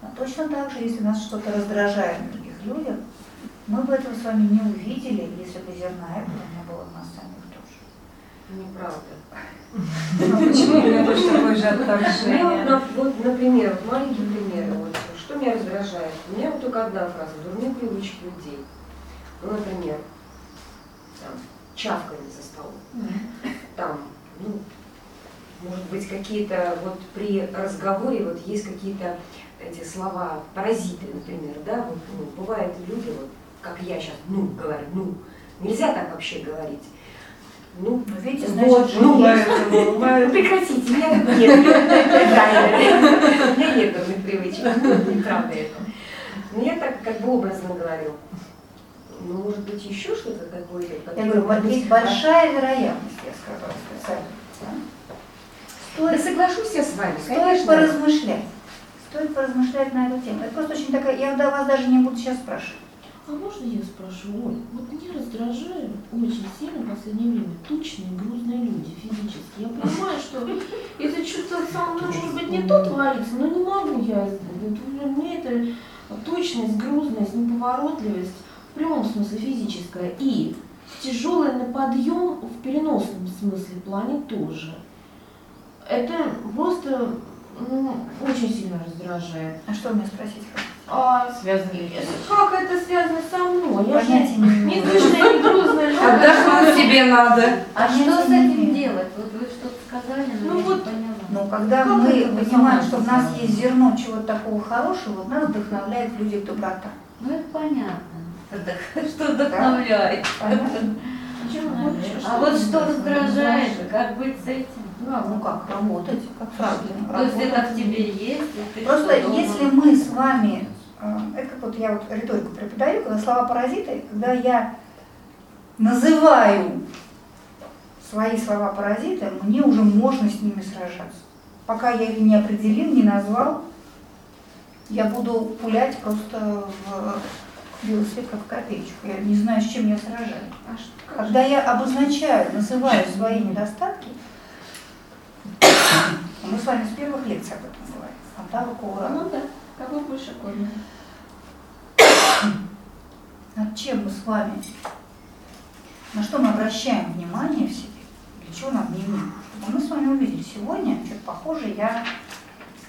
[SPEAKER 1] Но точно так же, если нас что-то раздражает в других людях, мы бы этого с вами не увидели, если бы зерна этого не было в нас самих тоже.
[SPEAKER 2] Неправда.
[SPEAKER 6] Ну, почему у меня точно такое же отношение?
[SPEAKER 2] на- вот, например, вот маленький пример. Вот, что меня раздражает? У меня вот только одна фраза. Дурные привычки людей. Ну, например, там, чавканье за столом. Там, ну, может быть, какие-то, вот при разговоре вот есть какие-то эти слова, паразиты, например, да, вот, ну, бывают люди, вот, как я сейчас, ну, говорю, ну, нельзя так вообще говорить. Ну,
[SPEAKER 1] Но видите,
[SPEAKER 2] вот,
[SPEAKER 1] значит,
[SPEAKER 2] ну,
[SPEAKER 1] есть.
[SPEAKER 2] поэтому, ну, прекратите, у меня так нет, у меня нет дурных привычек, ну, неправда это. Ну, я так как бы образно говорю. Ну, может быть, еще что-то такое?
[SPEAKER 1] Я говорю, есть большая вероятность, я сказала специально. да.
[SPEAKER 2] Соглашусь я с вами,
[SPEAKER 1] стоит
[SPEAKER 2] конечно.
[SPEAKER 1] поразмышлять. Стоит поразмышлять на эту тему. Это просто очень такая, я вас даже не буду сейчас спрашивать.
[SPEAKER 3] А можно я спрошу, Оль, вот меня раздражают очень сильно в последнее время тучные, грузные люди физически. Я понимаю, что если что-то со мной, может быть, не то творится, но не могу я. Мне это тучность, грузность, неповоротливость в прямом смысле физическая и тяжелый на подъем в переносном смысле плане тоже. Это просто ну, очень сильно раздражает.
[SPEAKER 1] А что вы меня спросить хотите?
[SPEAKER 3] А
[SPEAKER 7] Связано ли это?
[SPEAKER 3] как это связано со мной? Я же
[SPEAKER 1] Понятия не
[SPEAKER 3] точно, не грузная,
[SPEAKER 6] Отдохнуть себе надо.
[SPEAKER 4] А что с этим делать? Вот вы что-то сказали, но
[SPEAKER 3] Ну
[SPEAKER 4] я
[SPEAKER 3] вот,
[SPEAKER 4] не поняла.
[SPEAKER 1] Но когда
[SPEAKER 3] Как
[SPEAKER 1] мы понимаем, что в нас есть зерно чего-то такого хорошего, нас вдохновляет в людях доброта.
[SPEAKER 4] Ну это понятно. Что вдохновляет.
[SPEAKER 1] Понятно?
[SPEAKER 4] А вот что
[SPEAKER 3] раздражает?
[SPEAKER 4] как быть с этим?
[SPEAKER 1] Да, ну как, работать, как правильно.
[SPEAKER 4] То есть это в тебе есть,
[SPEAKER 1] Просто если мы с вами, это как вот я вот риторику преподаю, когда слова паразиты, когда я называю свои слова паразиты, мне уже можно с ними сражаться. Пока я их не определил, не назвал, я буду пулять просто в свет, как копеечку. Я не знаю, с чем я сражаюсь.
[SPEAKER 3] А
[SPEAKER 1] Когда я обозначаю, называю свои недостатки, мы с вами с первых лекций об этом говорим. Антава Каура.
[SPEAKER 3] Ну да, какой больше корня.
[SPEAKER 1] Над чем мы с вами, на что мы обращаем внимание в себе, для чего нам. Чтобы мы с вами увидели сегодня, что-то похоже, я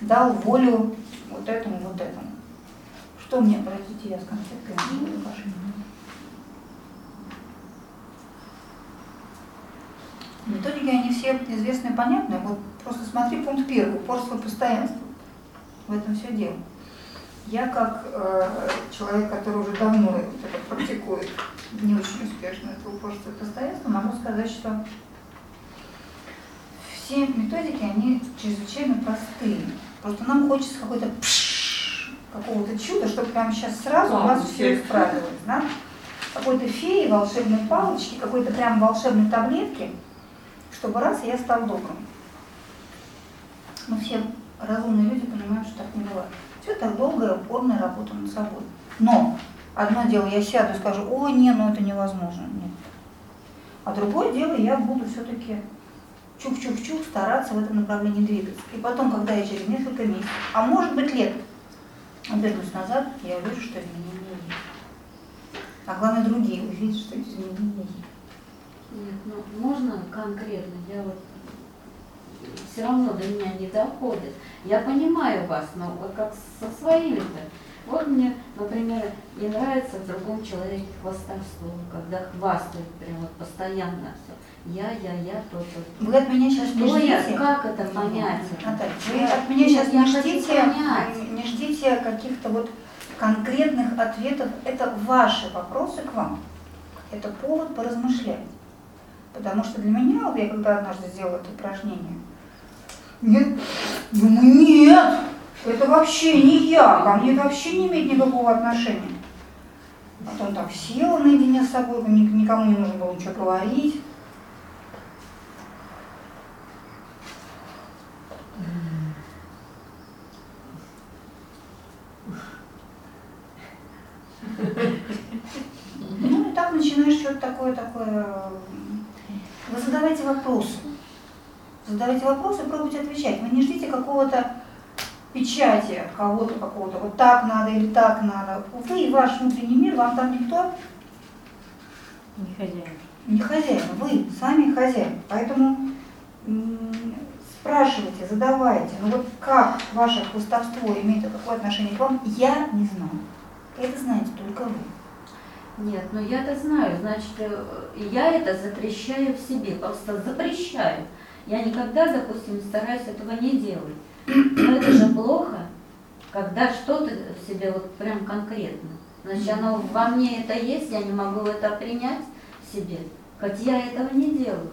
[SPEAKER 1] дал волю вот этому, вот этому. Что мне, простите, я с конфеткой не буду. Методики, они все известны и понятны. Вот просто смотри пункт первый, упорство и постоянство. В этом все дело. Я как э, человек, который уже давно это практикует, не очень успешно это упорство и постоянство, могу сказать, что все методики, они чрезвычайно простые. Просто нам хочется какой-то какого-то чуда, чтобы прямо сейчас сразу у вас
[SPEAKER 6] Ладно,
[SPEAKER 1] все исправилось. Да? Какой-то феи, волшебной палочки, какой-то прям волшебной таблетки, чтобы раз я стал добрым. Но все разумные люди понимают, что так не бывает. Все это долгая, упорная работа над собой. Но одно дело, я сяду и скажу, ой, не, ну это невозможно. Нет. А другое дело, я буду все-таки чух-чух-чух стараться в этом направлении двигаться. И потом, когда я через несколько месяцев, а может быть лет, обернусь назад, я увижу, что изменения есть. А главное, другие увидят, что изменения есть.
[SPEAKER 4] Нет, ну можно конкретно, я вот все равно до меня не доходит. Я понимаю вас, но вот как со своими-то Вот мне, например, не нравится в другом человеке хвастовство, когда хвастают прям вот постоянно все. Я, я, я, то, то.
[SPEAKER 1] Вы от меня сейчас не
[SPEAKER 4] Что я,
[SPEAKER 1] ждите.
[SPEAKER 4] как это понять?
[SPEAKER 1] Наталья, вы от меня сейчас
[SPEAKER 4] Я
[SPEAKER 1] не ждите, не ждите каких-то вот конкретных ответов. Это ваши вопросы к вам. Это повод поразмышлять. Потому что для меня, вот я когда однажды сделала это упражнение, нет, думаю, нет, это вообще не я, ко мне это вообще не имеет никакого отношения. Потом так села наедине с собой, ни- никому не нужно было ничего говорить. Ну и так начинаешь что-то такое, такое. Вы задавайте вопросы. Задавайте вопросы пробуйте отвечать. Вы не ждите какого-то печати от кого-то какого-то. Вот так надо или так надо. Вы и ваш внутренний мир, вам там никто
[SPEAKER 4] Не хозяин.
[SPEAKER 1] не хозяин. Вы сами хозяин. Поэтому спрашивайте, задавайте. Ну вот как ваше хвостовство имеет какое отношение к вам, я не знаю. Это знаете только вы.
[SPEAKER 4] Нет, но я-то знаю, значит, э, я это запрещаю в себе, просто запрещаю. Я никогда, допустим, стараюсь этого не делать. Но это же плохо, когда что-то в себе вот прям конкретно. Значит, оно во мне это есть, я не могу это принять в себе, хоть я этого не делаю.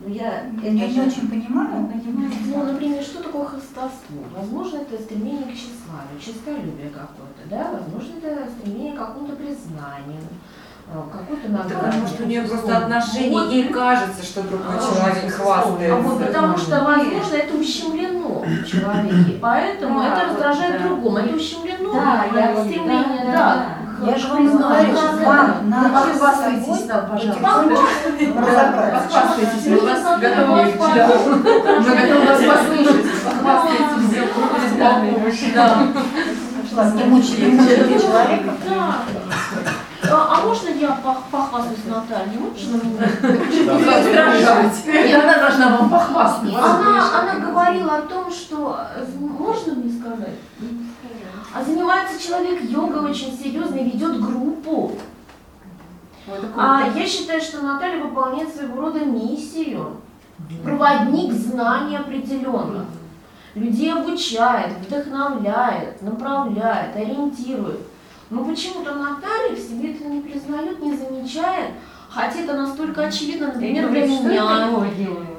[SPEAKER 4] Ну, я, это
[SPEAKER 1] Я не
[SPEAKER 4] же-
[SPEAKER 1] очень понимаю.
[SPEAKER 4] Понимаете?
[SPEAKER 3] Ну, например, что такое хвастовство? Возможно, это стремление к тщеславию, честолюбие какое-то, да? Возможно, это стремление к какому-то признанию, какой-то награде.
[SPEAKER 6] Потому что у нее просто
[SPEAKER 3] Вот.
[SPEAKER 6] отношения, ей кажется, что другой
[SPEAKER 3] А,
[SPEAKER 6] человек
[SPEAKER 3] А
[SPEAKER 6] хвастается.
[SPEAKER 3] вот потому что, возможно, это ущемлено в человеке, поэтому
[SPEAKER 4] Да,
[SPEAKER 3] это
[SPEAKER 4] вот,
[SPEAKER 3] раздражает
[SPEAKER 4] да.
[SPEAKER 3] другому. Это ущемлено,
[SPEAKER 4] Да, я вот-
[SPEAKER 3] стремление,
[SPEAKER 4] да,
[SPEAKER 3] да.
[SPEAKER 4] да,
[SPEAKER 1] Я же вам говорю, что вам надо
[SPEAKER 3] А
[SPEAKER 1] с
[SPEAKER 3] хвастайтесь
[SPEAKER 1] собой
[SPEAKER 3] нам, пожалуйста.
[SPEAKER 7] Похвастайтесь, мы вас готовы
[SPEAKER 3] вас
[SPEAKER 7] вас послушать. Похвастайтесь, сделайте помощь. Да.
[SPEAKER 1] Не мучили человека.
[SPEAKER 3] Да. А, а можно я пох- похвастаюсь Натальей? Можно мне?
[SPEAKER 7] Она должна вам похвастаться.
[SPEAKER 3] Она, она говорила о том, что э, можно мне сказать? А занимается человек йогой очень серьезно и ведет группу. А я считаю, что Наталья выполняет своего рода миссию. Проводник знаний определенных. Людей обучает, вдохновляет, направляет, ориентирует. Но почему-то Наталья в себе это не признает, не замечает, хотя это настолько очевидно, например, для меня.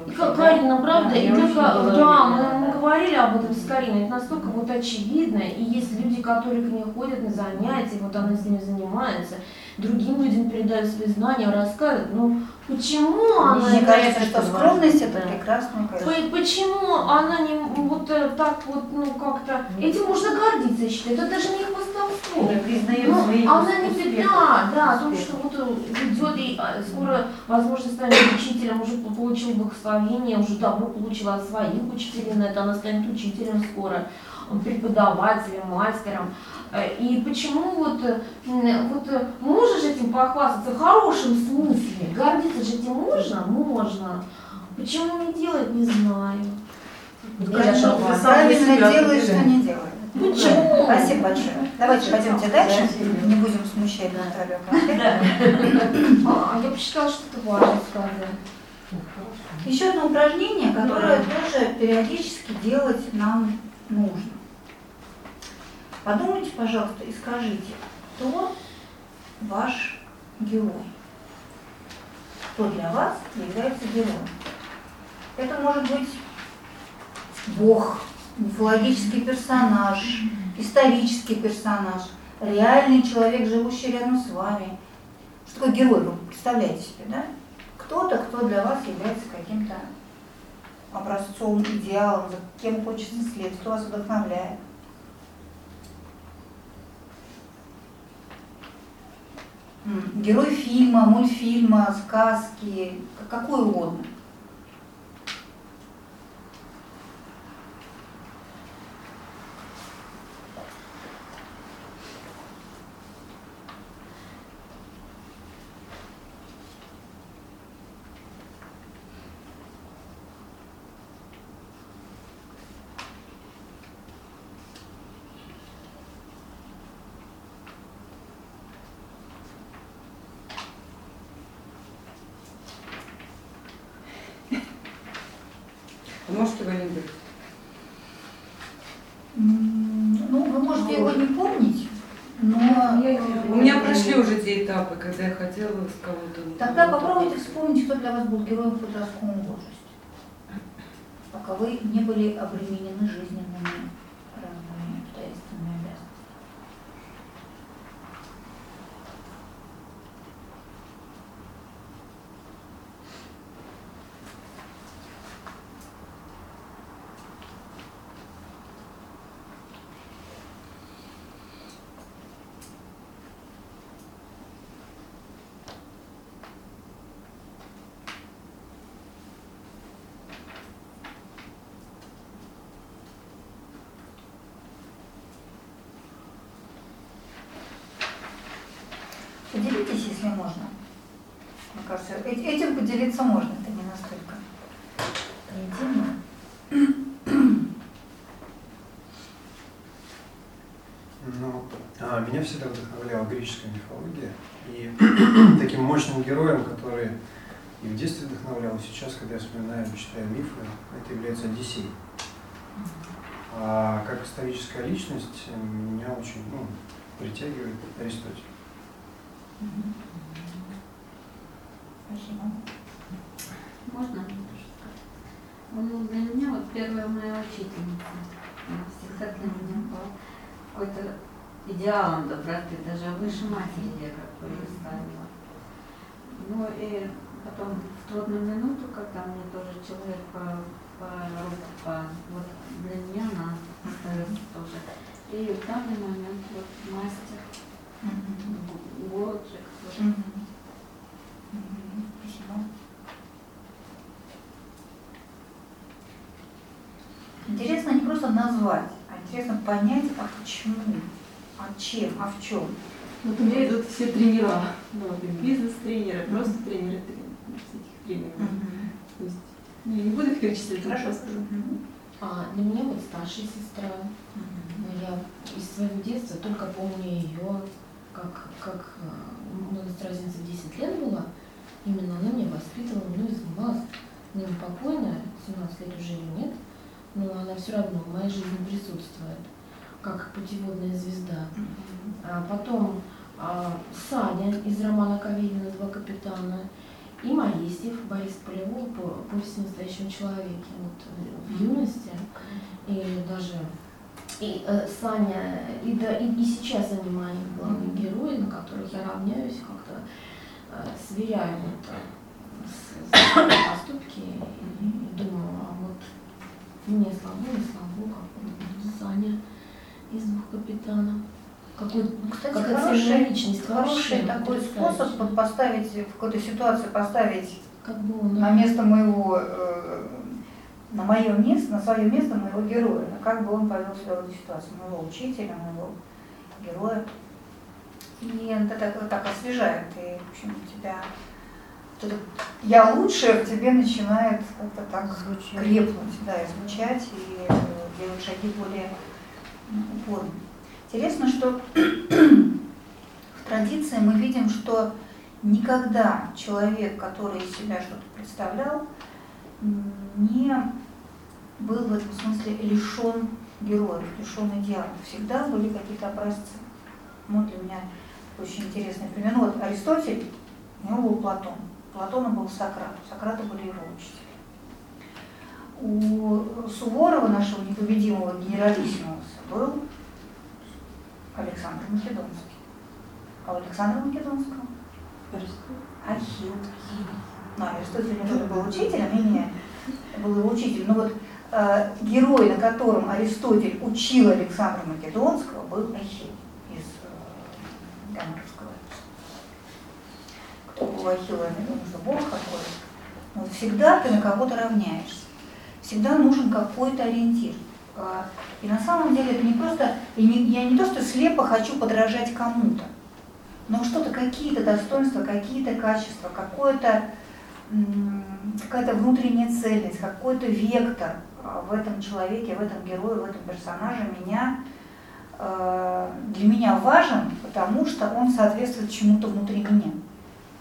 [SPEAKER 3] И как Карина, правда? и только, да, мы, мы говорили об этом с Кариной, это настолько вот очевидно, и есть люди, которые к ней ходят на занятия, вот она с ними занимается, другим людям передают свои знания, рассказывают, ну почему она...
[SPEAKER 1] Мне
[SPEAKER 3] это-
[SPEAKER 1] кажется, что
[SPEAKER 3] это
[SPEAKER 1] скромность
[SPEAKER 3] важно?
[SPEAKER 1] это
[SPEAKER 3] Да. По- Почему она не вот э, так вот, ну как-то, этим можно гордиться, я считаю, это даже не хвастовство.
[SPEAKER 4] Не признает
[SPEAKER 3] Ну,
[SPEAKER 4] своих
[SPEAKER 3] она не беда, да, о том, что вот э, ведет и а, скоро, возможно, станет учителем, уже по- получил благословение, уже давно получила от своих учителей на это, она станет учителем скоро, преподавателем, мастером. Э, И почему вот, э, вот э, можешь этим похвастаться в хорошем смысле? Гордиться же этим можно? Можно. Почему не делать, не знаю.
[SPEAKER 7] Конечно, сами
[SPEAKER 1] Правильно делает, что не делает.
[SPEAKER 3] Почему?
[SPEAKER 1] Спасибо большое. Давайте пойдемте дальше. Не будем смущать Наталью конфликтом.
[SPEAKER 3] А, я посчитала, что это важно сказать.
[SPEAKER 1] Еще одно упражнение, которое тоже периодически делать нам нужно. Подумайте, пожалуйста, и скажите, кто ваш герой? Кто для вас является героем? Это может быть Бог, мифологический персонаж, исторический персонаж, реальный человек, живущий рядом с вами. Что такое герой, вы представляете себе, да? Кто-то, кто для вас является каким-то образцом, идеалом, за кем хочется следовать, кто вас вдохновляет. Герой фильма, мультфильма, сказки, какой угодно.
[SPEAKER 6] С кого-то.
[SPEAKER 1] тогда попробуйте вспомнить, кто для вас был героем в подростковом возрасте, пока вы не были обременены жизненными разными обстоятельствами и обязанностями. Поделитесь, если можно. Э- этим поделиться можно, это не настолько интимно.
[SPEAKER 9] Ну, а, меня всегда вдохновляла греческая мифология. И таким мощным героем, который и в детстве вдохновлял, и сейчас, когда я вспоминаю, читаю мифы, это является Одиссей. А как историческая личность меня очень ну, притягивает Аристотель.
[SPEAKER 1] Спасибо.
[SPEAKER 4] Можно? Ну, для меня вот первая моя учительница. Она всегда для меня была какой-то идеалом доброты, даже выше матери я как бы ее ставила. Ну и потом в трудную минуту, когда мне тоже человек по, по руку, по, вот для меня она остается тоже. И в данный момент вот мастер,
[SPEAKER 1] Мгм.
[SPEAKER 4] Годжик, вот.
[SPEAKER 1] Мгм. Спасибо. Интересно не просто назвать, а интересно понять, а почему, а чем, а в чем.
[SPEAKER 3] Вот у меня идут все тренера, ну, бизнес-тренеры, просто тренеры трен- всяких тренингов. То есть, ну, я не буду их перечислять,
[SPEAKER 1] Хорошо.
[SPEAKER 3] просто. А для меня вот старшая сестра. Но я из своего детства только помню ее, как, как э, у нас разница в 10 лет была. Именно она меня воспитывала, ну и занималась. Ныне покойная, 17 лет уже ее нет, но она все равно в моей жизни присутствует, как путеводная звезда. А потом а, Саня из романа Кавелина «Два капитана» и Моисеев Борис Полевой по повести о настоящем человеке. Вот, э, в юности и даже и э, Саня, и, да, и, и сейчас они мои главные герои, на которых я равняюсь, как-то э, сверяю это с, с поступки и, и думаю, а вот мне слабо, не слабо, как Саня из двух капитанов. Какой,
[SPEAKER 1] Ну, кстати,
[SPEAKER 3] какая
[SPEAKER 1] хороший,
[SPEAKER 3] личность,
[SPEAKER 1] хороший
[SPEAKER 3] вообще
[SPEAKER 1] такой способ под- поставить в какой-то ситуации, поставить
[SPEAKER 3] Как бы он,
[SPEAKER 1] на место моего, э, на мое место, на свое место моего героя. А Как бы он повел себя в этой ситуации, моего учителя, моего героя. И это так, вот так освежает, и, в общем, тебя я лучше в тебе начинает как-то так крепнуть, да, и звучать, и э, делать шаги более упорно. Интересно, что в традиции мы видим, что никогда человек, который из себя что-то представлял, не был в этом смысле лишен героев, лишен идеалов. Всегда были какие-то образцы. Вот для меня очень интересный пример. Ну, вот Аристотель, у него был Платон. Платона был Сократ, у Сократа были его учителя. У Суворова, нашего непобедимого генералиссимуса, был Александр Македонский. А у Александра Македонского Ахилл. Ну, Аристотель не тоже был учителем, и не был его учителем. Но вот э, герой, на котором Аристотель учил Александра Македонского, был Ахилл из э, Гомеровского. Был Ахилла, Бог какой. Вот всегда ты на кого-то равняешься. Всегда нужен какой-то ориентир. А, И на самом деле это не просто, и не- я не то, что слепо хочу подражать кому-то, но что-то, какие-то достоинства, какие-то качества, какое-то, какая-то внутренняя цельность, какой-то вектор а, в этом человеке, в этом герое, в этом персонаже меня, э, для меня важен, потому что он соответствует чему-то внутри меня.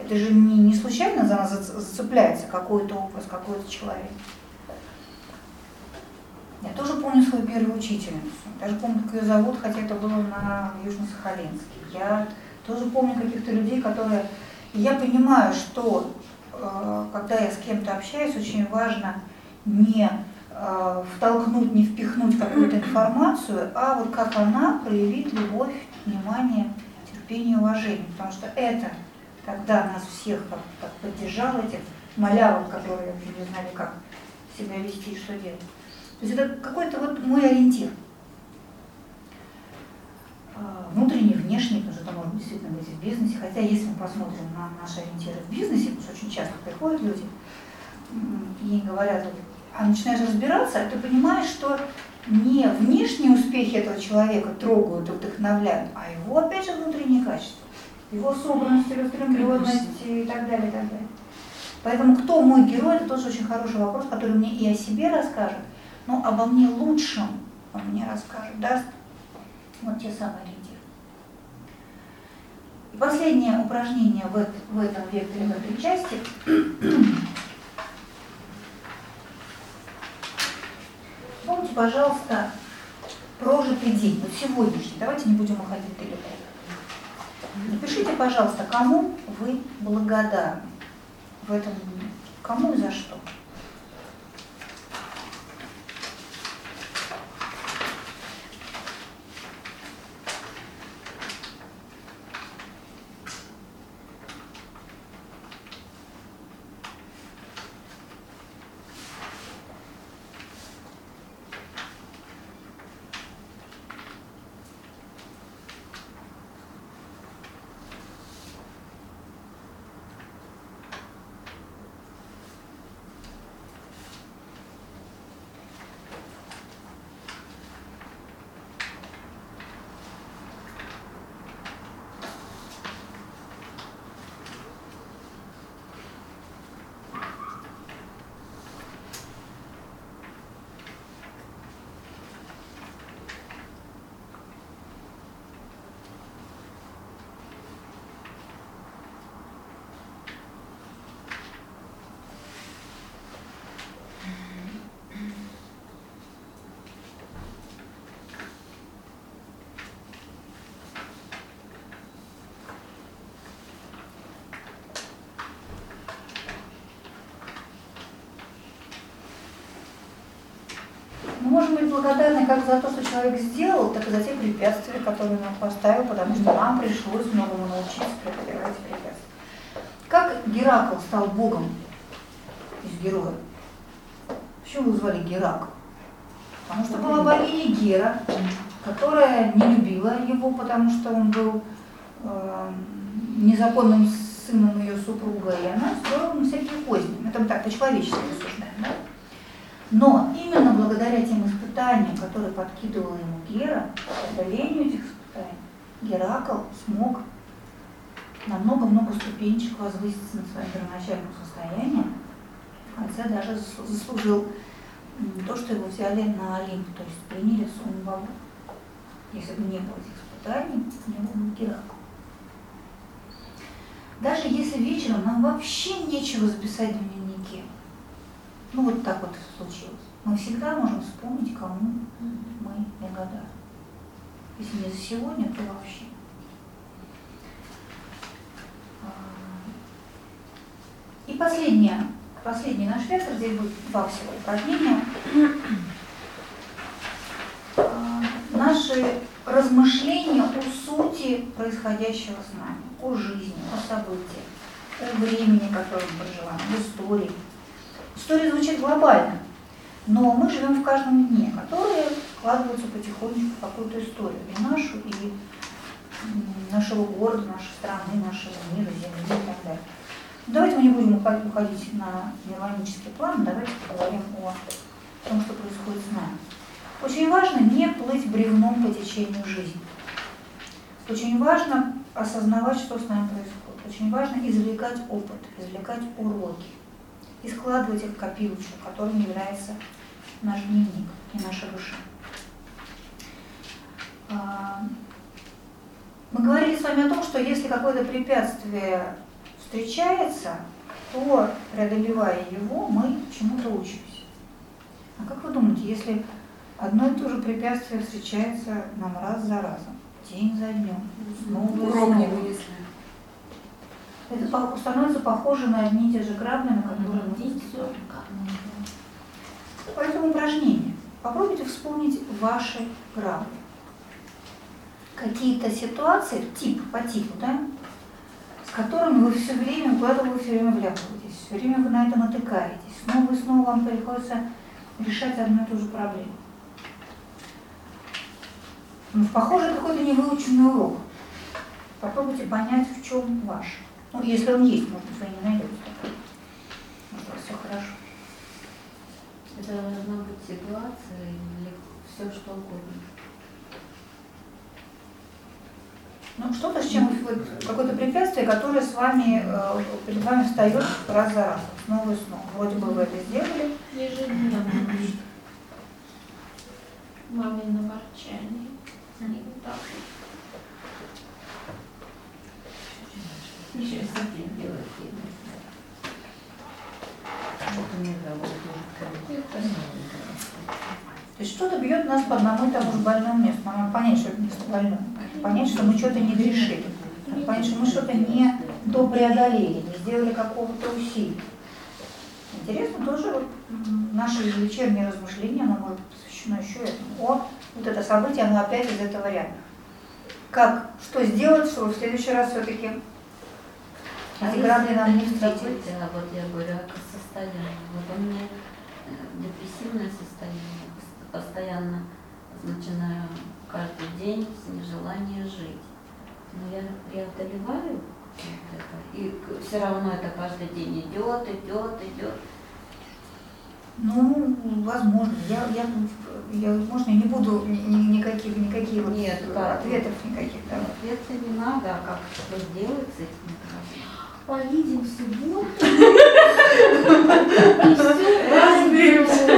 [SPEAKER 1] Это же не, не случайно за нас зац- зацепляется какой-то образ, какой-то человек. помню свою первую учительницу, даже помню, как ее зовут, хотя это было на Южно-Сахалинске. Я тоже помню каких-то людей, которые... Я понимаю, что э, когда я с кем-то общаюсь, очень важно не э, втолкнуть, не впихнуть какую-то информацию, а вот как она проявит любовь, внимание, терпение, уважение. Потому что это тогда нас всех как, как поддержал этих малявок, которые не знали, как себя вести и что делать. То есть это какой-то вот мой ориентир. А, внутренний, внешний, потому что это может действительно быть в бизнесе. Хотя если мы посмотрим на наши ориентиры в бизнесе, потому что очень часто приходят люди и говорят, а начинаешь разбираться, ты понимаешь, что не внешние успехи этого человека трогают и вдохновляют, а его, опять же, внутренние качества. Его собранность, целеустремленность и так далее, и так далее. Поэтому кто мой герой, это тоже очень хороший вопрос, который мне и о себе расскажет, но обо мне лучшем он мне расскажет, даст вот те самые ориентиры. И последнее упражнение в, в этом векторе, в этой части. Помните, пожалуйста, прожитый день, вот сегодняшний, давайте не будем уходить далеко. Напишите, пожалуйста, кому вы благодарны в этом дне, кому и за что. Мы можем быть благодарны как за то, что человек сделал, так и за те препятствия, которые он поставил, потому что нам пришлось многому научиться преодолевать препятствия. Как Геракл стал богом из героя? Почему его звали Геракл? Потому что была богиня Гера, которая не любила его, потому что он был э, незаконным сыном ее супруга, и она строила ему всякие козни. Это так по-человечески рассуждаем, да? Но которые подкидывала ему Гера, преодолению этих испытаний, Геракл смог на много-много ступенечек возвыситься над своим первоначальным состоянием, в конце даже заслужил то, что его взяли на Олимп, то есть приняли своему богу. Если бы не было этих испытаний, не было бы Геракл. Даже если вечером нам вообще нечего записать в дневнике, ну вот так вот случилось, мы всегда можем вспомнить, кому мы благодарны. Если не за сегодня, то вообще. И последнее, последний наш вектор, здесь будет два всего упражнения. Наши размышления о сути происходящего с нами, о жизни, о событиях, о времени, которое мы проживаем, о истории. История звучит глобально, но мы живем в каждом дне, которые складываются потихонечку в какую-то историю, и нашу, и нашего города, нашей страны, нашего мира, земли и так далее. Давайте мы не будем уходить на нирванический план, давайте поговорим о том, что происходит с нами. Очень важно не плыть бревном по течению жизни. Очень важно осознавать, что с нами происходит. Очень важно извлекать опыт, извлекать уроки и складывать их в копилочку, которым является наш дневник и наша душа. Мы говорили с вами о том, что если какое-то препятствие встречается, то, преодолевая его, мы чему-то учимся. А как вы думаете, если Одно и то же препятствие встречается нам раз за разом, день за днем, снова и снова. Это становится похоже на одни и те же грабли, на которые
[SPEAKER 3] все.
[SPEAKER 1] Поэтому упражнение. Попробуйте вспомнить ваши грабли. Какие-то ситуации, тип по типу, да, с которыми вы все время, куда-то вы все время вляпываетесь, все время вы на это натыкаетесь. Снова и снова вам приходится решать одну и ту же проблему. Ну, похоже, какой-то невыученный урок. Попробуйте понять, в чем ваш. Ну, если он есть, может быть, вы не найдете. Может, у вас все хорошо.
[SPEAKER 4] Это должна быть ситуация или все что угодно.
[SPEAKER 1] Ну, что-то, с чем вы, какое-то препятствие, которое с вами, э, перед вами встает раз за разом, снова и снова. Вроде бы вы это сделали,
[SPEAKER 3] Ежедневно. Мамино ворчание. И вот Еще с этим делать
[SPEAKER 1] то есть что-то бьет нас по одному и тому же больному месту. Нам надо понять, что это место больное. Понять, что мы что-то не решили. Понять, что мы что-то не допреодолели, не сделали какого-то усилия. Интересно тоже вот м, наше вечернее размышление, оно может быть посвящено еще этому. О, вот это событие, оно опять из этого ряда. Как, что сделать, чтобы в следующий раз все-таки встретились.
[SPEAKER 4] События, а вот я говорю о состоянии. Вот у меня э, депрессивное состояние. Пос- Постоянно начинаю каждый день с нежелания жить. Но я преодолеваю вот это. И все равно это каждый день идет, идет, идет.
[SPEAKER 1] Ну, возможно. Я, я, я можно, я не буду ни- ни- никаких, никакие вот
[SPEAKER 4] Нет,
[SPEAKER 1] э,
[SPEAKER 4] как?
[SPEAKER 1] ответов никаких давать.
[SPEAKER 4] Ответы не надо, а как что сделать с граблями?
[SPEAKER 3] Поедем в субботу. И все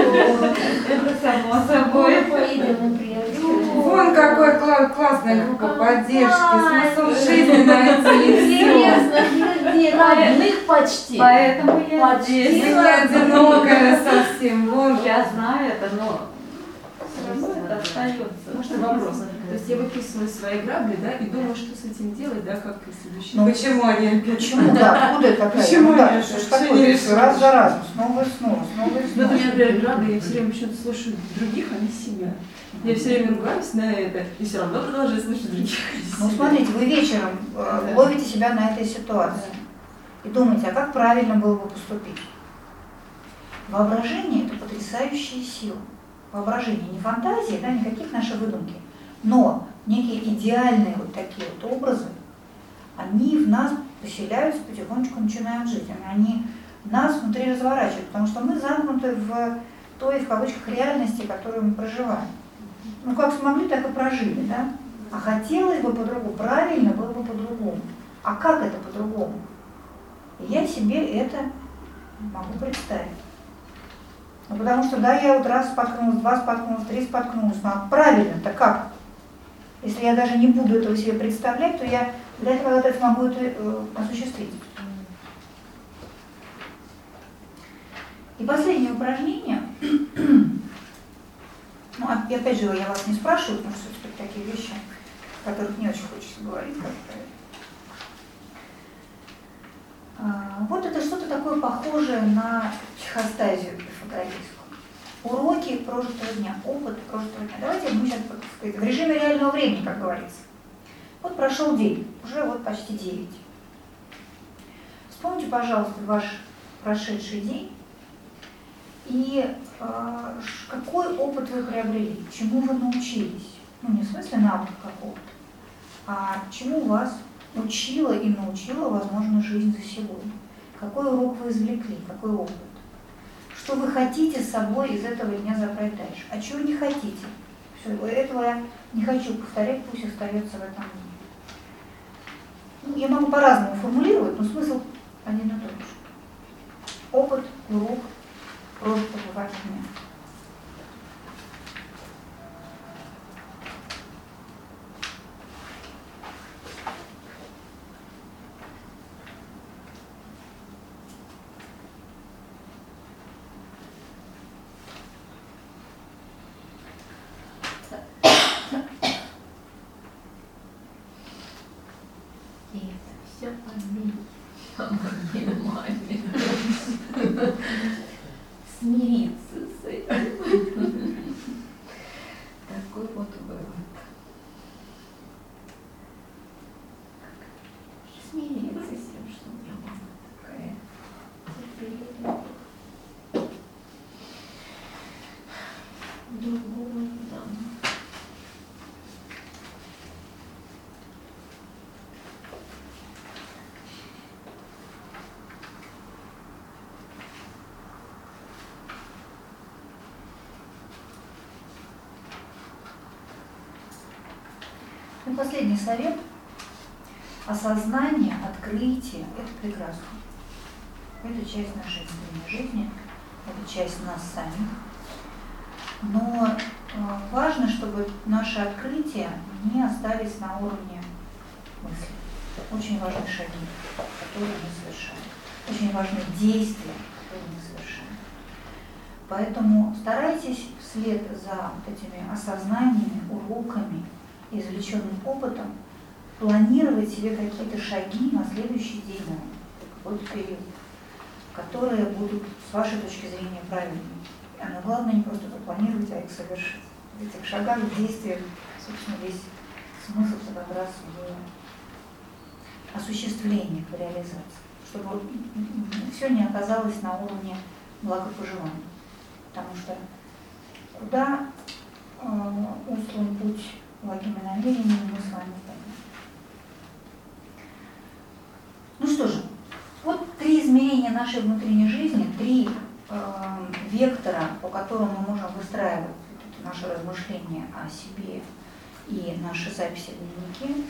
[SPEAKER 6] Это само собой.
[SPEAKER 3] Поедем на приятелей.
[SPEAKER 6] Вон какой кла- классная группа поддержки. Смысл жизни найти
[SPEAKER 3] Интересно, нет, родных почти.
[SPEAKER 4] Поэтому я
[SPEAKER 3] Почти.
[SPEAKER 6] Ты не одинокая совсем. Вон
[SPEAKER 4] Я знаю это, но остается.
[SPEAKER 2] Можно вопрос? То есть я выписываю свои грабли, да, и думаю, что с этим делать, да, как и следующий.
[SPEAKER 1] Ну,
[SPEAKER 6] Почему они
[SPEAKER 1] Почему? Да, откуда это такая?
[SPEAKER 6] Почему
[SPEAKER 1] Ну, да,
[SPEAKER 6] нет?
[SPEAKER 1] что
[SPEAKER 6] Что
[SPEAKER 1] такое?
[SPEAKER 6] не?
[SPEAKER 1] Раз за разом, снова и снова, снова и
[SPEAKER 2] Ну, это
[SPEAKER 1] снова.
[SPEAKER 2] у меня, например, грабли, я все время почему-то слушаю других, а не себя. Я все время ругаюсь на это, и все равно продолжаю слушать других.
[SPEAKER 1] Ну, смотрите, вы вечером э, ловите себя на этой ситуации и думаете, а как правильно было бы поступить? Воображение – это потрясающая сила. Воображение, не фантазии, да, никаких наши выдумки, но некие идеальные вот такие вот образы, они в нас поселяются, потихонечку начинают жить. Они нас внутри разворачивают, потому что мы замкнуты в той, в кавычках, реальности, которую мы проживаем. Ну, как смогли, так и прожили, да? А хотелось бы по-другому, правильно было бы по-другому. А как это по-другому? Я себе это могу представить. Ну, потому что, да, я вот раз споткнулась, два споткнулась, три споткнулась, ну а правильно-то как? Если я даже не буду этого себе представлять, то я для этого когда-то смогу это э, осуществить. И последнее упражнение. Ну, и опять же, я вас не спрашиваю, потому что все-таки такие вещи, о которых не очень хочется говорить. А, Вот это что-то такое похожее на психостазию пифагорейскую. Уроки прожитого дня, опыт прожитого дня. Давайте мы сейчас сказать, в режиме реального времени, как говорится. Вот прошел день, уже вот почти 9. Вспомните, пожалуйста, ваш прошедший день и э, какой опыт вы приобрели, чему вы научились. Ну, не в смысле навыка какого-то, а чему вас учила и научила, возможно, жизнь за сегодня. Какой урок вы извлекли, какой опыт. Что вы хотите с собой из этого дня забрать дальше, а чего не хотите. Все, этого я не хочу повторять, пусть остается в этом дне. Ну, я могу по-разному формулировать, но смысл один и тот же. Опыт, урок, прожитого вами дня.
[SPEAKER 3] моей маме. Смириться с этим. Такой вот вывод. Смириться с тем, что у меня мама такая. Терпеливая. Другого не дам.
[SPEAKER 1] Последний совет. Осознание, открытие – это прекрасно. Это часть нашей внутренней жизни, это часть нас самих. Но э, важно, чтобы наши открытия не остались на уровне мысли. Очень важны шаги, которые мы совершаем. Очень важны действия, которые мы совершаем. Поэтому старайтесь вслед за этими осознаниями, уроками, извлеченным опытом планировать себе какие-то шаги на следующий день, на какой-то период, которые будут с вашей точки зрения правильными. А но главное не просто запланировать, а их совершить. В этих шагах, в действиях, собственно, весь смысл как раз в осуществлении, в реализации. Чтобы все не оказалось на уровне благопожеланий. Потому что куда э, услан путь благими намерениями мы с вами. Ну что же, вот три измерения нашей внутренней жизни, три э, вектора, по которым мы можем выстраивать наши размышления о себе и наши записи в дневнике.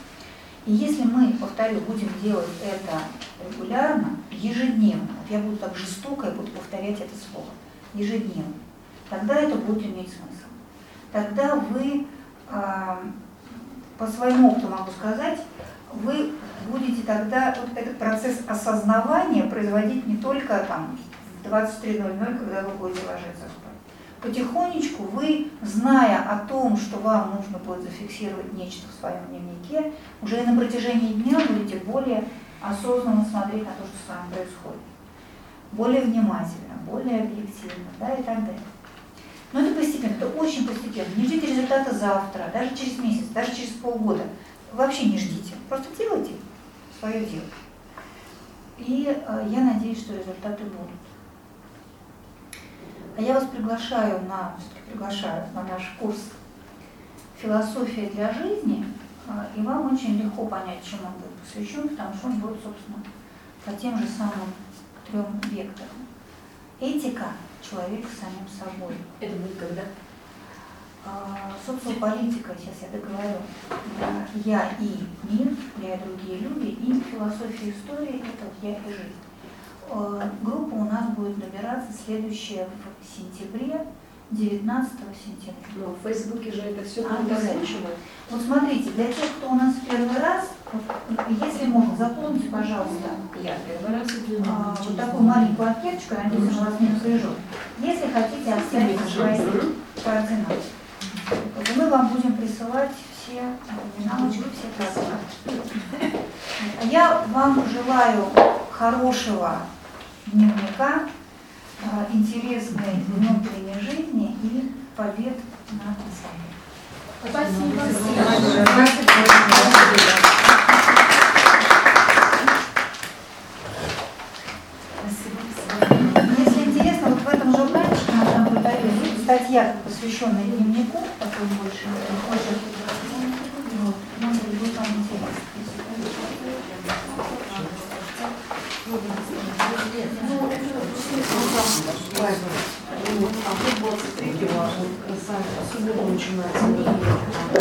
[SPEAKER 1] И если мы, повторю, будем делать это регулярно, ежедневно, вот я буду так жестоко, я буду повторять это слово, ежедневно, тогда это будет иметь смысл. Тогда вы, по своему опыту могу сказать, вы будете тогда вот этот процесс осознавания производить не только там в 23.00, когда вы будете ложиться спать. Потихонечку вы, зная о том, что вам нужно будет зафиксировать нечто в своем дневнике, уже на протяжении дня будете более осознанно смотреть на то, что с вами происходит. Более внимательно, более объективно, да, и так далее. Но это постепенно, это очень постепенно. Не ждите результата завтра, даже через месяц, даже через полгода. Вообще не ждите. Просто делайте свое дело. И э, я надеюсь, что результаты будут. А я вас приглашаю на, все-таки приглашаю на наш курс «Философия для жизни», э, и вам очень легко понять, чем он будет посвящен, потому что он будет, собственно, по тем же самым трем векторам. Этика человека самим собой.
[SPEAKER 3] Это будет когда?
[SPEAKER 1] А, социополитика, сейчас я договорю, я и мир, я и другие люди, и философия истории, это я и жизнь. А, группа у нас будет набираться следующая в сентябре, 19 сентября.
[SPEAKER 11] Но в Фейсбуке же это все
[SPEAKER 1] А,
[SPEAKER 11] озвучено.
[SPEAKER 1] Вот смотрите, для тех, кто у нас первый раз, если можно, заполните, пожалуйста,
[SPEAKER 3] Я первый раз
[SPEAKER 1] а, вот такую маленькую анкеточку, надеюсь, он вас не напряжет. Если хотите оставить свои координаты. Мы вам будем присылать все налочки, все координаты. Я вам желаю хорошего дневника, интересной внутренней жизни и побед над собой.
[SPEAKER 3] Спасибо.
[SPEAKER 1] Если интересно, вот в этом журнальчике на есть статья, посвященная дневнику, такой больше, больше. Шайба. Вот. Ну, а тут
[SPEAKER 2] 23 важно. Красавица. Суббота начинается.